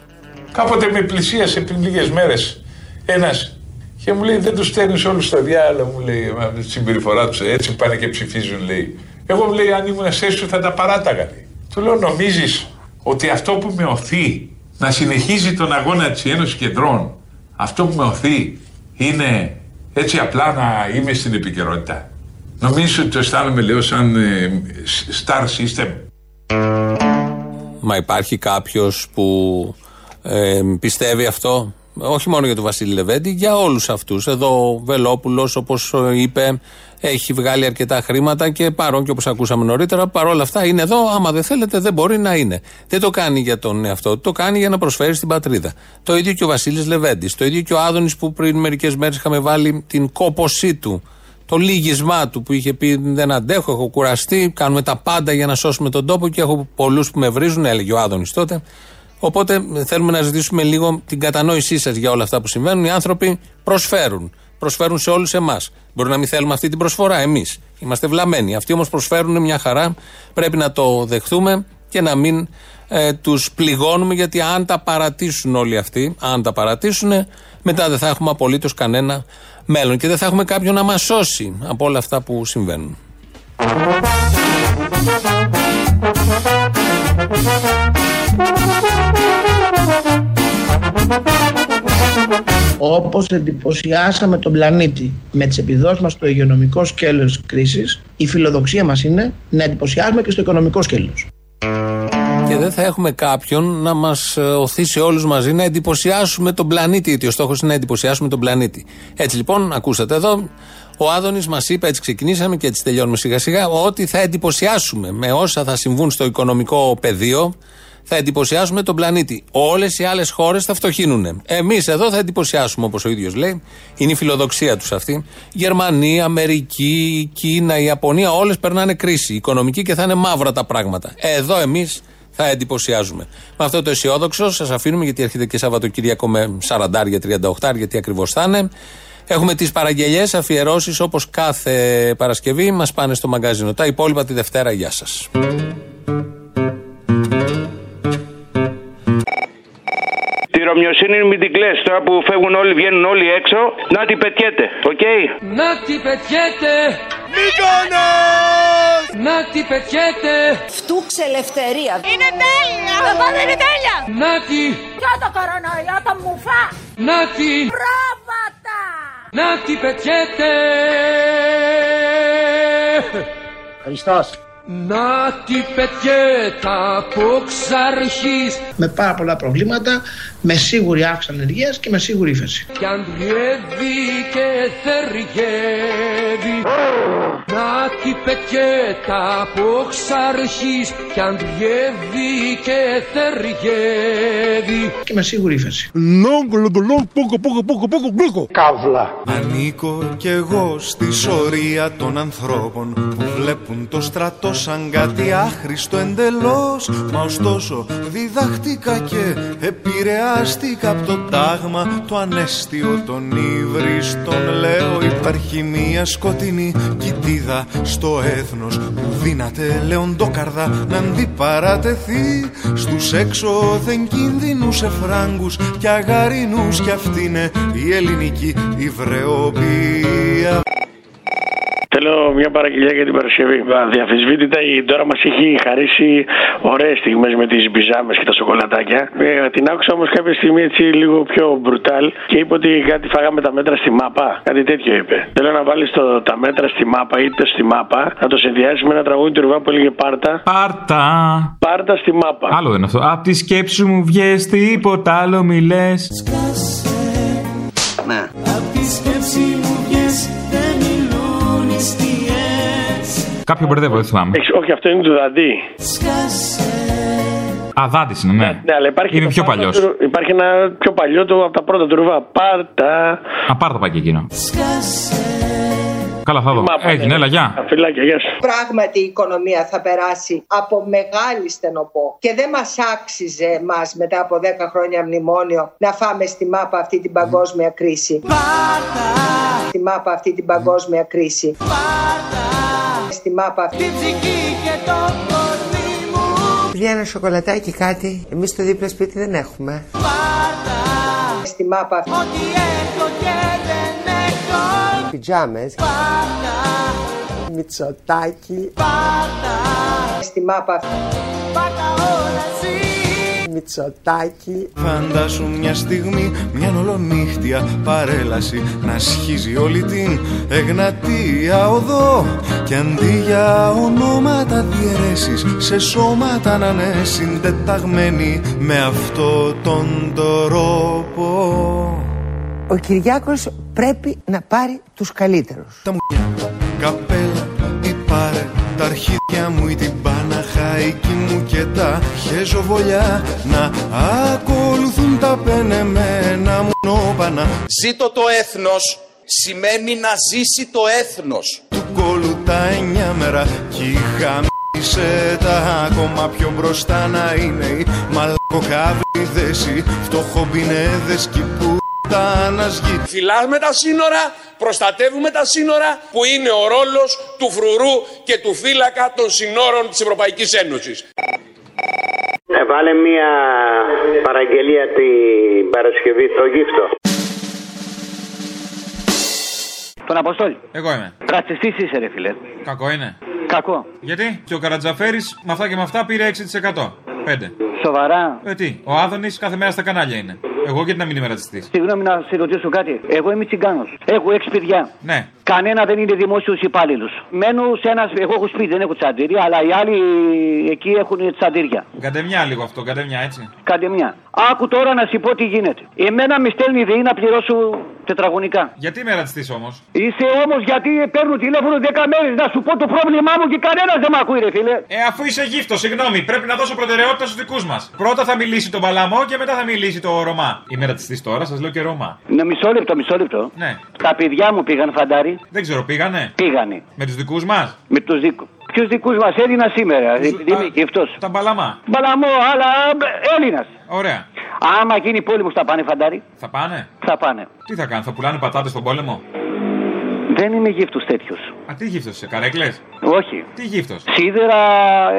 Κάποτε με πλησίασε πριν λίγες μέρες ένας και μου λέει: Δεν τους στέλνεις όλους στα διάλογα, μου λέει, με τη συμπεριφορά τους. Έτσι πάνε και ψηφίζουν, λέει. Εγώ μου λέει: Αν ήμουν σε σου θα τα παράταγα. λέει. Του λέω: Νομίζεις ότι αυτό που με οθεί να συνεχίζει τον αγώνα της Ένωσης Κεντρών, αυτό που με οθεί είναι έτσι απλά να είμαι στην επικαιρότητα. Νομίζω ότι το αισθάνομαι, λέω, σαν ε, star system. Μα υπάρχει κάποιος που ε, πιστεύει αυτό; Όχι μόνο για τον Βασίλη Λεβέντη, για όλους αυτούς. Εδώ ο Βελόπουλος, όπως είπε, έχει βγάλει αρκετά χρήματα και παρόν και όπως ακούσαμε νωρίτερα, παρόλα αυτά είναι εδώ. Άμα δεν θέλετε, δεν μπορεί να είναι. Δεν το κάνει για τον εαυτό του, το κάνει για να προσφέρει στην πατρίδα. Το ίδιο και ο Βασίλης Λεβέντης. Το ίδιο και ο Άδωνης που πριν μερικές μέρες είχαμε βάλει την κόπωσή του. Το λίγισμά του που είχε πει: Δεν αντέχω, έχω κουραστεί. Κάνουμε τα πάντα για να σώσουμε τον τόπο και έχω πολλούς που με βρίζουν, έλεγε ο Άδωνης τότε. Οπότε θέλουμε να ζητήσουμε λίγο την κατανόησή σας για όλα αυτά που συμβαίνουν. Οι άνθρωποι προσφέρουν. Προσφέρουν σε όλους εμάς. Μπορεί να μην θέλουμε αυτή την προσφορά εμείς. Είμαστε βλαμμένοι. Αυτοί όμως προσφέρουν μια χαρά. Πρέπει να το δεχτούμε και να μην ε, τους πληγώνουμε γιατί αν τα παρατήσουν όλοι αυτοί, αν τα παρατήσουν, μετά δεν θα έχουμε απολύτως κανένα μέλλον και δεν θα έχουμε κάποιον να μας σώσει από όλα αυτά που συμβαίνουν. Όπως εντυπωσιάσαμε τον πλανήτη με τις επιδόσεις μας στο υγειονομικό σκέλος κρίσης, η φιλοδοξία μας είναι να εντυπωσιάσουμε και στο οικονομικό σκέλος. Και δεν θα έχουμε κάποιον να μας οθήσει όλους μαζί να εντυπωσιάσουμε τον πλανήτη. Γιατί ο στόχος είναι να εντυπωσιάσουμε τον πλανήτη. Έτσι λοιπόν, ακούσατε εδώ, ο Άδωνης μας είπε, έτσι ξεκινήσαμε και έτσι τελειώνουμε σιγά σιγά, ότι θα εντυπωσιάσουμε με όσα θα συμβούν στο οικονομικό πεδίο, θα εντυπωσιάσουμε τον πλανήτη. Όλες οι άλλες χώρες θα φτωχύνουν. Εμείς εδώ θα εντυπωσιάσουμε, όπως ο ίδιος λέει. Είναι η φιλοδοξία τους αυτή. Γερμανία, Αμερική, η Κίνα, η Ιαπωνία, όλες περνάνε κρίση οικονομική και θα είναι μαύρα τα πράγματα. Εδώ εμείς θα εντυπωσιάζουμε. Με αυτό το αισιόδοξο σας αφήνουμε γιατί έρχεται και Σαββατοκύριακο με 40 38 γιατί ακριβώς θα είναι. Έχουμε τις παραγγελίε, αφιερώσεις όπως κάθε Παρασκευή μας πάνε στο μαγκαζίνο. Τα υπόλοιπα τη Δευτέρα. Γεια σας. Τη ρωμιοσύνη μην την κλαις. Τώρα που φεύγουν όλοι, βγαίνουν όλοι έξω, να την πετιέται. Οκ; Να τι πετιέται Μύκονος! Να τι πετιέται Φτούξε ελευθερία. Είναι τέλεια! Εγώ δεν είναι τέλεια! Να τι Ποιο το κορονοϊό, το μουφά! Να τι Πρόβατα! Να τι πετιέται Χριστός. Να τι πετιέται από ξαρχής Με πάρα πολλά προβλήματα, με σίγουρη αύξηση ανεργίας και με σίγουρη ύφεση. Κι αντριεύει και θεργεύει Να τι πετιέται από ξαρχής Κι αντριεύει και θεργεύει Και με σίγουρη ύφεση. Καύλα. Ανήκω κι εγώ στη σωρία των ανθρώπων που βλέπουν το στρατό σαν κάτι άχρηστο εντελώς. Μα ωστόσο διδαχτήκα και επηρεάστηκα από το τάγμα το ανέστιο των ύβριστων Λέω υπάρχει μια σκοτεινή κοιτίδα στο έθνος που δύναται λεοντόκαρδα να αντιπαρατεθεί στους έξωθεν κινδυνούς εφράγκους και αγαρινούς κι αυτή είναι η ελληνική υβρεοπία Θέλω μια παραγγελία για την Παρασκευή. Αδιαφυσβήτητα η Ντόρα μας έχει χαρίσει ωραίες στιγμές με τις μπιζάμες και τα σοκολατάκια. Ε, την άκουσα όμως κάποια στιγμή έτσι λίγο πιο μπρουτάλ και είπε ότι κάτι φάγαμε τα μέτρα στη μάπα. Κάτι τέτοιο είπε. Θέλω να βάλεις τα μέτρα στη μάπα ή το στη μάπα, να το συνδυάσεις με ένα τραγούδι του Ρουβά που έλεγε Πάρτα. Πάρτα. Πάρτα στη μάπα. Άλλο δεν είναι αυτό. Απ' τη σκέψη σου μου βγες τίποτα άλλο μη λες. Ναι. Απ' τη σκέψη μου Κάποιο μπερδεύω, δεν θυμάμαι. Έχεις- όχι, αυτό είναι του Δαντή. Σκάσε Α, Δάντη είναι, ναι. Ναι, αλλά υπάρχει, Είμαι το πιο Πάρτα παλιός. του- υπάρχει ένα πιο παλιό του από τα πρώτα του ρουβά. Πάρτα. Α, πάρ' το πάει και εκείνο. Καλά, θα δω. Έγινε, έλα, γεια. Φιλάκια, γεια σου. Πράγματι η οικονομία θα περάσει από μεγάλη στενοπό και δεν μας άξιζε μας μετά από 10 χρόνια μνημόνιο να φάμε στη μάπα αυτή την παγκόσμια κρίση. Στη μάπα αυτή την παγκόσμια κρίση. Στη μάπα αυτή. Βγαίνει ένα σοκολατάκι κάτι. Εμείς στο δίπλα σπίτι δεν έχουμε. Στη μάπα αυτή. Πιτζάμες. Μητσοτάκι. Στη μάπα αυτή. Μητσοτάκι. Φαντάσου μια στιγμή, μια ολονύχτια παρέλαση Να σχίζει όλη την Εγνατία οδό Κι αντί για ονόματα διαιρέσεις Σε σώματα να είναι συντεταγμένοι Με αυτό τον τρόπο Ο Κυριάκος πρέπει να πάρει τους καλύτερους. Τα μουκιά, καπέλα, η πάρε Τα αρχίδια μου ή την Παναχαϊκή μου και τα χεζοβολιά Να ακολουθούν τα πενεμένα μου νόπανα Ζήτω το έθνος σημαίνει να ζήσει το έθνος. του κόλου τα εννιά μέρα Κι χαμίσε τα ακόμα πιο μπροστά να είναι οι μαλακοκαβλίδες Οι φτωχομπινέδες κι οι πουτάνας γη Φυλάμε τα σύνορα, προστατεύουμε τα σύνορα που είναι ο ρόλος του φρουρού και του φύλακα των συνόρων της Ευρωπαϊκής Ένωσης. Ε, βάλε μια παραγγελία την Παρασκευή στο γύφτο. Τον Αποστόλη. Εγώ είμαι. Ρατσιστής είσαι, ρε φιλέ. Κακό είναι. Κακό. Γιατί; Και ο Καρατζαφέρης με αυτά και με αυτά πήρε 6%. 5. Σοβαρά. Ε, τι, ο Άδωνης κάθε μέρα στα κανάλια είναι. Εγώ γιατί να μην είμαι ρατσιστής; Συγγνώμη να σε ρωτήσω κάτι. Εγώ είμαι τσιγκάνος. Έχω έξι παιδιά. Ναι. Κανένα δεν είναι δημόσιος υπάλληλος. Μένω σε ένα. Εγώ έχω σπίτι, δεν έχω τσαντήρια, αλλά οι άλλοι εκεί έχουν τσαντήρια. Καντεμιά λίγο αυτό, καντεμιά έτσι. Κάντε μια. Άκου τώρα να σου πω τι γίνεται. Εμένα με στέλνει η ΔΕΗ να πληρώσω τετραγωνικά. Γιατί είμαι ρατσιστής όμως; Είσαι όμως γιατί παίρνω τηλέφωνο 10 μέρες να σου πω το πρόβλημά μου και κανένας δεν με ακούει, ρε φίλε. Ε, αφού είσαι γύφτος, συγγνώμη, πρέπει να δώσω προτεραιότητα στους δικούς μας. Πρώτα θα μιλήσει το Παλαμό και μετά θα μιλήσει το Ρωμά. Είμαι ρατσιστής τώρα, σας λέω και Ρωμά. Ναι, μισό λεπτό, μισό λεπτό. Ναι. Τα παιδιά μου πήγαν φαντάρι. Δεν ξέρω, πήγανε; Πήγανε. Με τους δικούς μας; Με τους δικού. Ποιους δικούς μας; Έδινα σήμερα, επειδή είμαι γυφτό. Τα Μπαλαμά. Μπαλαμό, αλλά Έλληνας. Ωραία. Άμα γίνει πόλεμος θα πάνε φαντάρι; Θα πάνε; Θα πάνε. Τι θα κάνουν, θα πουλάνε πατάτες στον πόλεμο; Δεν είμαι γύφτος τέτοιος. Α, τι γύφτος είσαι, καρέκλες; Όχι. Τι γύφτος; Σίδερα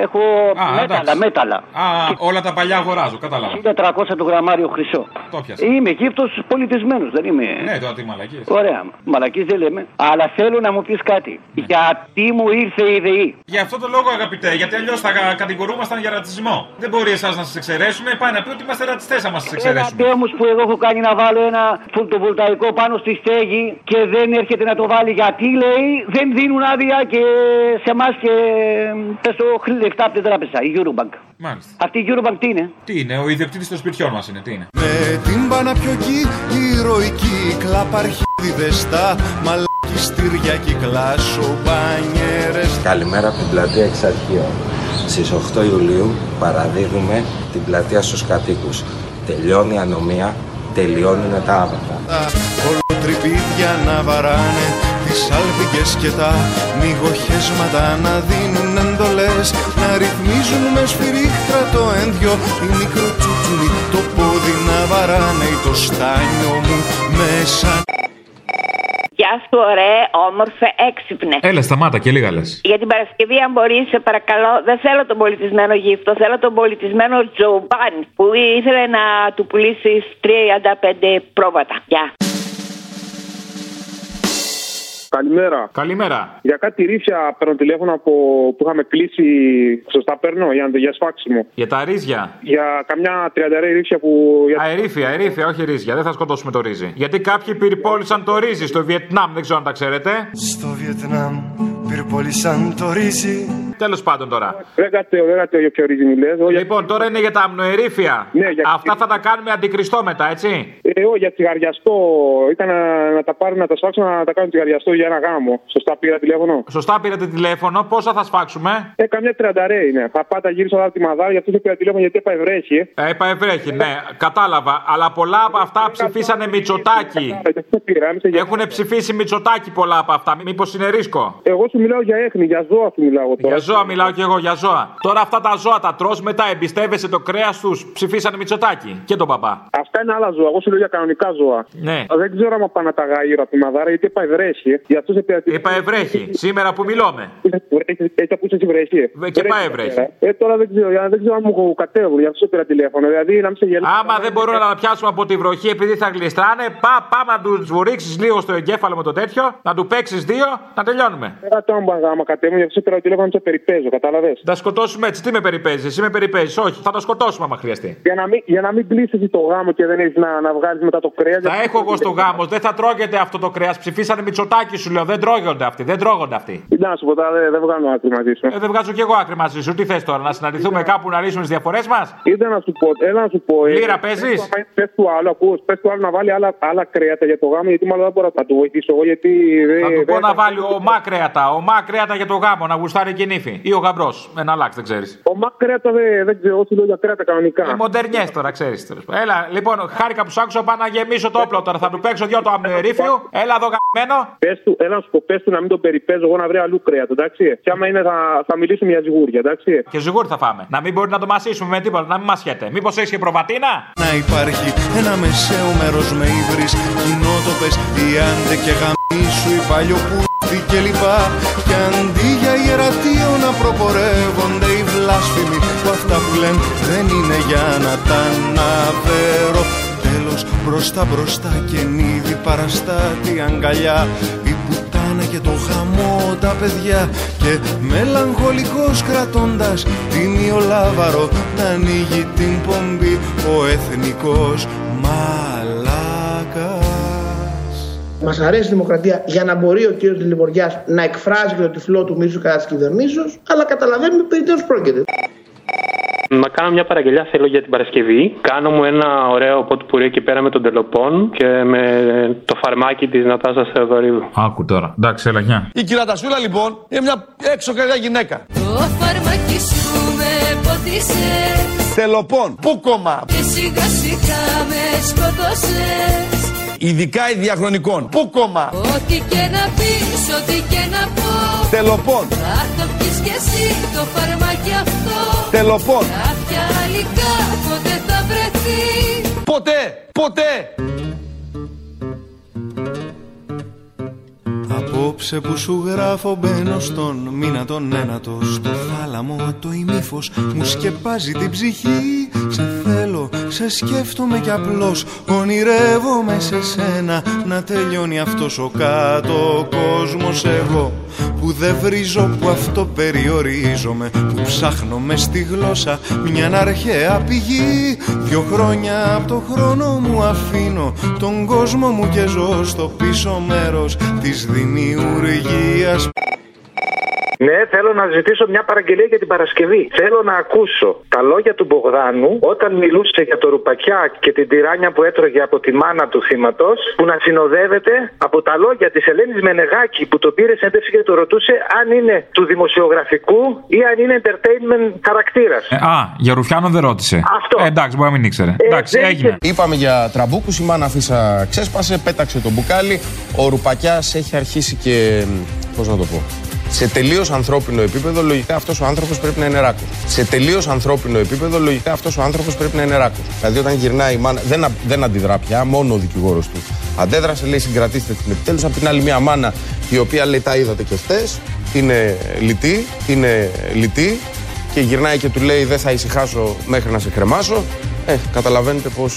έχω Α, μέταλλα, εντάξει. μέταλλα. Α, όλα τα παλιά αγοράζω, κατάλαβα. 1300 το γραμμάριο χρυσό. Το πιάσα. Είμαι γύφτος πολιτισμένος, δεν είμαι. Ναι, τώρα τι μαλακίε. Ωραία, μαλακής δεν λέμε. Αλλά θέλω να μου πεις κάτι. Ναι. Γιατί μου ήρθε η ΔΕΗ. Για αυτό το λόγο, αγαπητέ, γιατί αλλιώς θα κα- κατηγορούμασταν για ρατσισμό. Δεν μπορεί εσάς να σας εξαιρέσουμε, πάει να πει ότι είμαστε ρατσιστές άμα σας Ένα εξαιρέσουμε. τέμο που εγώ έχω κάνει να βάλω ένα φωτοβολταϊκό πάνω στη στέγη και δεν έρχεται να το βάλει γιατί λέει δεν δίνουν άδεια και σε εμάς και πες το χρ- λεφτά από την τράπεζα, η Eurobank. Μάλιστα. Αυτή η Eurobank τι είναι; Τι είναι, ο ιδιοκτήτης των σπιτιών μας είναι, τι είναι; Με την Παναπιοκή ηρωική κλαπαρχίδιδες στα μαλακιστήρια κυκλάσω μπανιέρες Καλημέρα από την πλατεία Εξαρχείων. Στις 8 Ιουλίου παραδίδουμε την πλατεία στους κατοίκους. Τελειώνει η ανομία, τελειώνουν τα άβατα. Τα κολοτριπίδια να βαράνε τις άλπικες και τα μυγοχέσματα να δίνουν εντολές να ρυθμίζουν με σφυρίχτρα το ένδιο οι μικροτσούτσουλοι το πόδι να βαράνε ή το στάνιο μου μέσα Γεια σου, ωραία, όμορφε, έξυπνες. Έλα, σταμάτα και λίγα λες. Για την Παρασκευή, αν μπορείς, σε παρακαλώ, δεν θέλω τον πολιτισμένο γύφτο, θέλω τον πολιτισμένο Τζομπάν που ήθελε να του πουλήσεις 35 πρόβατα. Γεια. Καλημέρα. Καλημέρα. Για κάτι ρήφια παίρνω τηλέφωνο από που είχαμε κλείσει. Σωστά παίρνω για, για σφάξιμο. Για τα ρύζια; Για καμιά τριανταρέ ρήφια που. Για... Αερήφια, αερήφια, όχι ρύζια. Δεν θα σκοτώσουμε το ρύζι. Γιατί κάποιοι πυρπόλησαν το ρύζι στο Βιετνάμ, δεν ξέρω αν τα ξέρετε. Στο Βιετνάμ πυρπόλησαν το ρύζι Τέλος πάντων τώρα. Δεν κατέω, δεν κατέω για ποιο ρύζι μιλέ. Λοιπόν, τώρα είναι για τα αμνοερήφια. Ναι, για- Αυτά θα τα κάνουμε αντικριστό μετά, έτσι; Ε, όχι, για τσιγαριαστό. Ήταν να, να τα πάρουν, να τα σφάξουν, να τα κάνουν τσιγαριαστό για ένα γάμο. Σωστά πήρα τηλέφωνο; Σωστά πήρατε τηλέφωνο, πόσα θα σφάξουμε; Ε, καμιά τριανταρέ είναι. Θα πάτα γύρισα από τη μαδάρα, γι' αυτό σε πήρα τηλέφωνο γιατί έπα ευρέχει. Ε, είπα ευρέχει, ναι, κατάλαβα. Αλλά πολλά από αυτά ψηφίσανε Μητσοτάκι. Έχουν ψηφίσει Μητσοτάκι πολλά από αυτά. Μήπως είναι ρίσκο; Εγώ σου μιλάω για έχνη, για ζώα σου μιλάω τώρα. Για ζώα μιλάω κι εγώ, για ζώα. Τώρα αυτά τα ζώα τα τρως μετά εμπιστεύεσαι το κρέας τους. Ψηφίσανε Μητσοτάκι και τον παπά. Αυτά είναι άλλα ζώα. Εγώ σου λέω για κανονικά ζώα. Ναι. Δεν ξέρω αν πάνε να τα γύρω από τη μαδάρα γιατί έπα ευρέχει. Γι' αυτό σε πήρα Είπα ευρέχει. Σήμερα που μιλώμε. Έτσι ακούσει ευρέχει. Και πάει ευρέχει. Ε, τώρα δεν ξέρω, για- δεν ξέρω αν μου κατέβουν, γι' αυτό σε πήρα τηλέφωνο. Δηλαδή να μην σε γελάσει. Άμα δεν μπορούν να τα πιάσουμε από τη βροχή επειδή θα γλιστράνε, πά, πάμε να τους βουρίξει λίγο στο εγκέφαλο με το τέτοιο, να του παίξεις δύο, να τελειώνουμε. Δεν το άμα άμα κατέβουν, γι' αυτό σε πήρα τηλέφωνο να σε περιπέζω, κατάλαβες; Θα σκοτώσουμε έτσι. Τι με περιπέζεις, εσύ με περιπέζεις. Όχι, θα τα σκοτώσουμε άμα χρειαστεί. Για να μην, για να μην πλήσεις το γάμο και δεν έχεις να, να βγάλεις μετά το κρέας. Θα έχω εγώ στο γάμος, δεν θα τρώγεται αυτό το κρέας. Ψηφίσανε Μητσοτάκι σου λέω, δεν τρώγονται αυτοί, δεν τρώγονται αυτοί. Τι να σου πω τώρα, δεν, δεν βγάλω άκρη μαζί σου. Ε, δεν βγάζω κι εγώ άκρη μαζί σου. Τι θες τώρα, να συναντηθούμε κάπου να λύσουμε τις διαφορές μας; Είδα να σου πω, έλα να σου πω. ε, Λύρα πες παίζεις; του, άμα- Πες του άλλου, ακούς, πες του άλλου να βάλει άλλα, άλλα κρέατα για το γάμο, γιατί μάλλον δεν μπορώ να του βοηθήσω εγώ, γιατί δεν... Θα του πω δεν- να βάλει ομά κρέατα, ομά κρέατα για το γάμο, να γουστάρει και νύφη. Ή ο γαμπρός. Ένα αλλάξ, δεν ξέρεις. Ο Μακ κρέατα δεν, δεν ξέρω, εγώ σου λέω για κρέατα κανονικά. Ε, μοντερνιές τώρα, ξέρεις. Έλα, λοιπόν, χάρηκα που σ' άκουσα, πάω να γεμίσω το όπλο τώρα. Θα του παίξω δυο το αμνοερήφιο. Έλα εδώ γαμμένο. Πες του, έλα να σου πω, πες του να μην τον περιπέζω εγώ να βρει αλλού κρέατα, εντάξει. Και άμα είναι θα, θα μιλήσουμε για ζυγούρια, εντάξει. Και ζυγούρι θα φάμε. Να μην μπορεί να το μασίσουμε με τίποτα, να μην μασιέται. Μήπως έχεις και προβατίνα; Να υπάρχει ένα μεσαίο μέρος με ύβρις Κοινότοπες, οι άντε και γαμίσου Οι παλιοπούθοι και λοιπά Και αντί για ιερατείο να προπορεύονται οι βλάσφημοι Που αυτά που λένε δεν είναι για να τα αναφέρω Τέλος μπροστά μπροστά και νύδι παραστάτη αγκαλιά. Η πουτάνα και το χαμό τα παιδιά. Και μελαγχολικός κρατώντας τίμιο λάβαρο Να ανοίγει την πομπή ο εθνικός μαλάκας. Μας αρέσει η δημοκρατία για να μπορεί ο κύριος Τηλιβοριά να εκφράζει και το τυφλό του μίσου κατά της κυβερνήσεως, αλλά καταλαβαίνουμε περί τίνος πρόκειται. Να κάνω μια παραγγελιά θέλω για την Παρασκευή. Κάνω μου ένα ωραίο πότ πουρί εκεί πέρα με τον τελοπών και με το φαρμάκι της Νατάσας Θεοδωρίδου. Άκου τώρα. Εντάξει, έλα, γεια. Η κυρία Τασούλα λοιπόν είναι μια έξω καρδιά γυναίκα. Το φαρμάκι σου με ποτίσες Τελοπών. Πού κόμμα; Και σιγά σιγά με σκοτώσες Ειδικά οι διαχρονικών. Πού κόμμα; Ό,τι και να πεις, ό,τι και να πω Τελοπών. Θα το πεις κι εσύ το φαρμάκι αυτό Τελοπών. Κάποια άλλη κάποτε θα βρεθεί Ποτέ. Ποτέ. Απόψε που σου γράφω μπαίνω στον μήνα τον ένατο Στο θάλαμο το ημίφος μου σκεπάζει την ψυχή Σε θέλω, σε σκέφτομαι κι απλώς ονειρεύομαι σε σένα. Να τελειώνει αυτός ο κάτω κόσμος εγώ Που δεν βρίζω, που αυτό περιορίζομαι. Που ψάχνω μες στη γλώσσα μια αρχαία πηγή. Δυο χρόνια από το χρόνο μου αφήνω Τον κόσμο μου και ζω στο πίσω μέρος της δημιουργίας Ναι, θέλω να ζητήσω μια παραγγελία για την Παρασκευή. Θέλω να ακούσω τα λόγια του Μπογδάνου όταν μιλούσε για το ρουπακιά και την τυράνια που έτρωγε από τη μάνα του θύματος, που να συνοδεύεται από τα λόγια της Ελένης Μενεγάκη που το πήρε συνέντευξη και το ρωτούσε αν είναι του δημοσιογραφικού ή αν είναι entertainment χαρακτήρας. Ε, α, για Ρουφιάνο δεν ρώτησε. Αυτό. Ε, εντάξει, μπορεί να μην ήξερε. εντάξει, δεν έγινε. Είπαμε για τραμπούκους, η μάνα Φύσσα ξέσπασε, πέταξε το μπουκάλι. Ο Ρουπακιάς έχει αρχίσει και. Πώς να το πω. Σε τελείως ανθρώπινο επίπεδο, λογικά αυτός ο άνθρωπος πρέπει να είναι ράκος. Σε τελείως ανθρώπινο επίπεδο, λογικά αυτός ο άνθρωπος πρέπει να είναι ράκος. Δηλαδή, όταν γυρνάει η μάνα, δεν, α- δεν αντιδρά πια, μόνο ο δικηγόρος του. Αντέδρασε, λέει, συγκρατήστε την επιτέλους. Απ' την άλλη, μια μάνα η οποία λέει, τα είδατε και χθες, είναι λυτή, είναι λυτή και γυρνάει και του λέει, δεν θα ησυχάσω μέχρι να σε κρεμάσω. Ε, καταλαβαίνετε πώ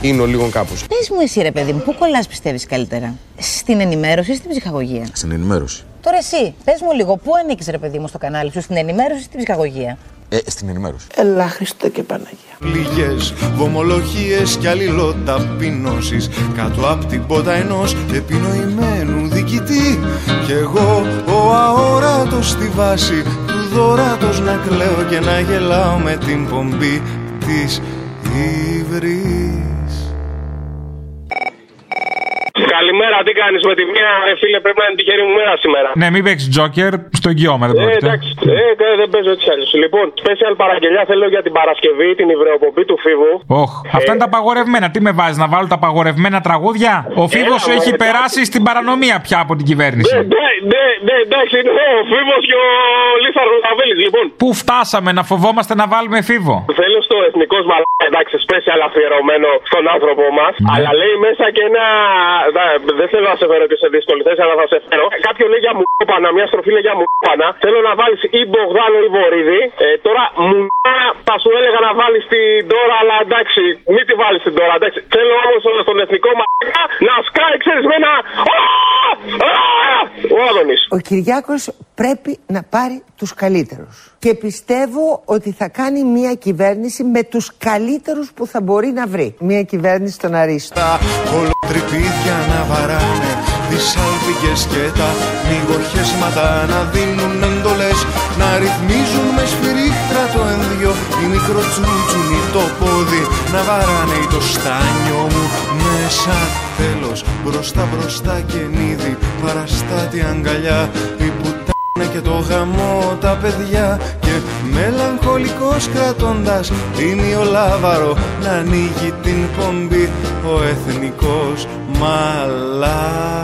είναι ο λίγο κάπως. Πες μου, εσύ ρε παιδί μου, πού κολλάς πιστεύεις καλύτερα, στην ενημέρωση ή στην ψυχαγωγία; Στην ενημέρωση. Τώρα εσύ, πες μου λίγο, πού ανήκεις ρε παιδί μου στο κανάλι σου, στην ενημέρωση ή στην ψυχαγωγία; Ε, στην ενημέρωση. Έλα Χριστέ και Παναγία. Πληγές, βομολογίες κι αλληλοταπεινώσεις Κάτω απ' την πότα ενός επινοημένου διοικητή Κι εγώ ο αόρατος στη βάση του δωράτος να κλαίω και να γελάω με την πομπή της ύβρης Καλημέρα, τι κάνεις με τη μία, ρε φίλε, πρέπει να είναι τυχερή μου μέρα σήμερα. Ναι, μην παίξεις τζόκερ, στο εγγυώμα δεν Ε, πρόκειται. εντάξει, ε, ε, δεν παίζω έτσι αλλιώς. Λοιπόν, special παραγγελιά θέλω για την Παρασκευή, την υβρεοπομπή του Φίβου. Όχ, αυτά είναι τα απαγορευμένα. Τι με βάζεις, να βάλω τα απαγορευμένα τραγούδια; Ο Φίβος Έλα, έχει εντάξει. περάσει στην παρανομία πια από την κυβέρνηση. Ναι, ναι, ναι, ναι, εντάξει, είναι ο Φίβος και ο Λίθαρος Ραβέλη. Λοιπόν, Πού φτάσαμε να φοβόμαστε να βάλουμε Φίβο; θέλω στο εθνικό μαλάκα, εντάξει, special αφιερωμένο στον άνθρωπό μας. Ναι. Αλλά λέει μέσα και ένα. δα- Δεν θέλω να σε φέρω και σε δύσκολη θέση, αλλά θα σε φέρω. Κάποιο λέει για μουπάνα, μια στροφή λέει για μουπάνα. Θέλω να βάλεις ή Μπογδάνο ή Βορύδη. Ε, τώρα μου θα σου έλεγα να βάλεις την τώρα, αλλά εντάξει, μην τη βάλεις την τώρα. Εντάξει. Θέλω όμως στον εθνικό μαλάκα να σκάει, ξέρεις με ένα. Α! Α! Ο Άδωνης. Ο Κυριάκος πρέπει να πάρει τους καλύτερους. Και πιστεύω ότι θα κάνει μια κυβέρνηση με τους καλύτερους που θα μπορεί να βρει. Μια κυβέρνηση των Αρίστων. Τα κολοτριπίδια να βαράνε Τις άλπικες και τα μυγοχέσματα να δίνουν εντολές Να ρυθμίζουν με σφυρίχτρα το ένδυο Οι μικροτσούτσουνοι το πόδι να βαράνε ή το στάνιο μου μέσα Τέλος μπροστά μπροστά και νύδι παραστάτη αγκαλιά Η πουτάνα και το γαμό τα παιδιά Και μελαγχολικός κρατώντας λάβαρο να ανοίγει την πομπή ο εθνικός μαλάκας.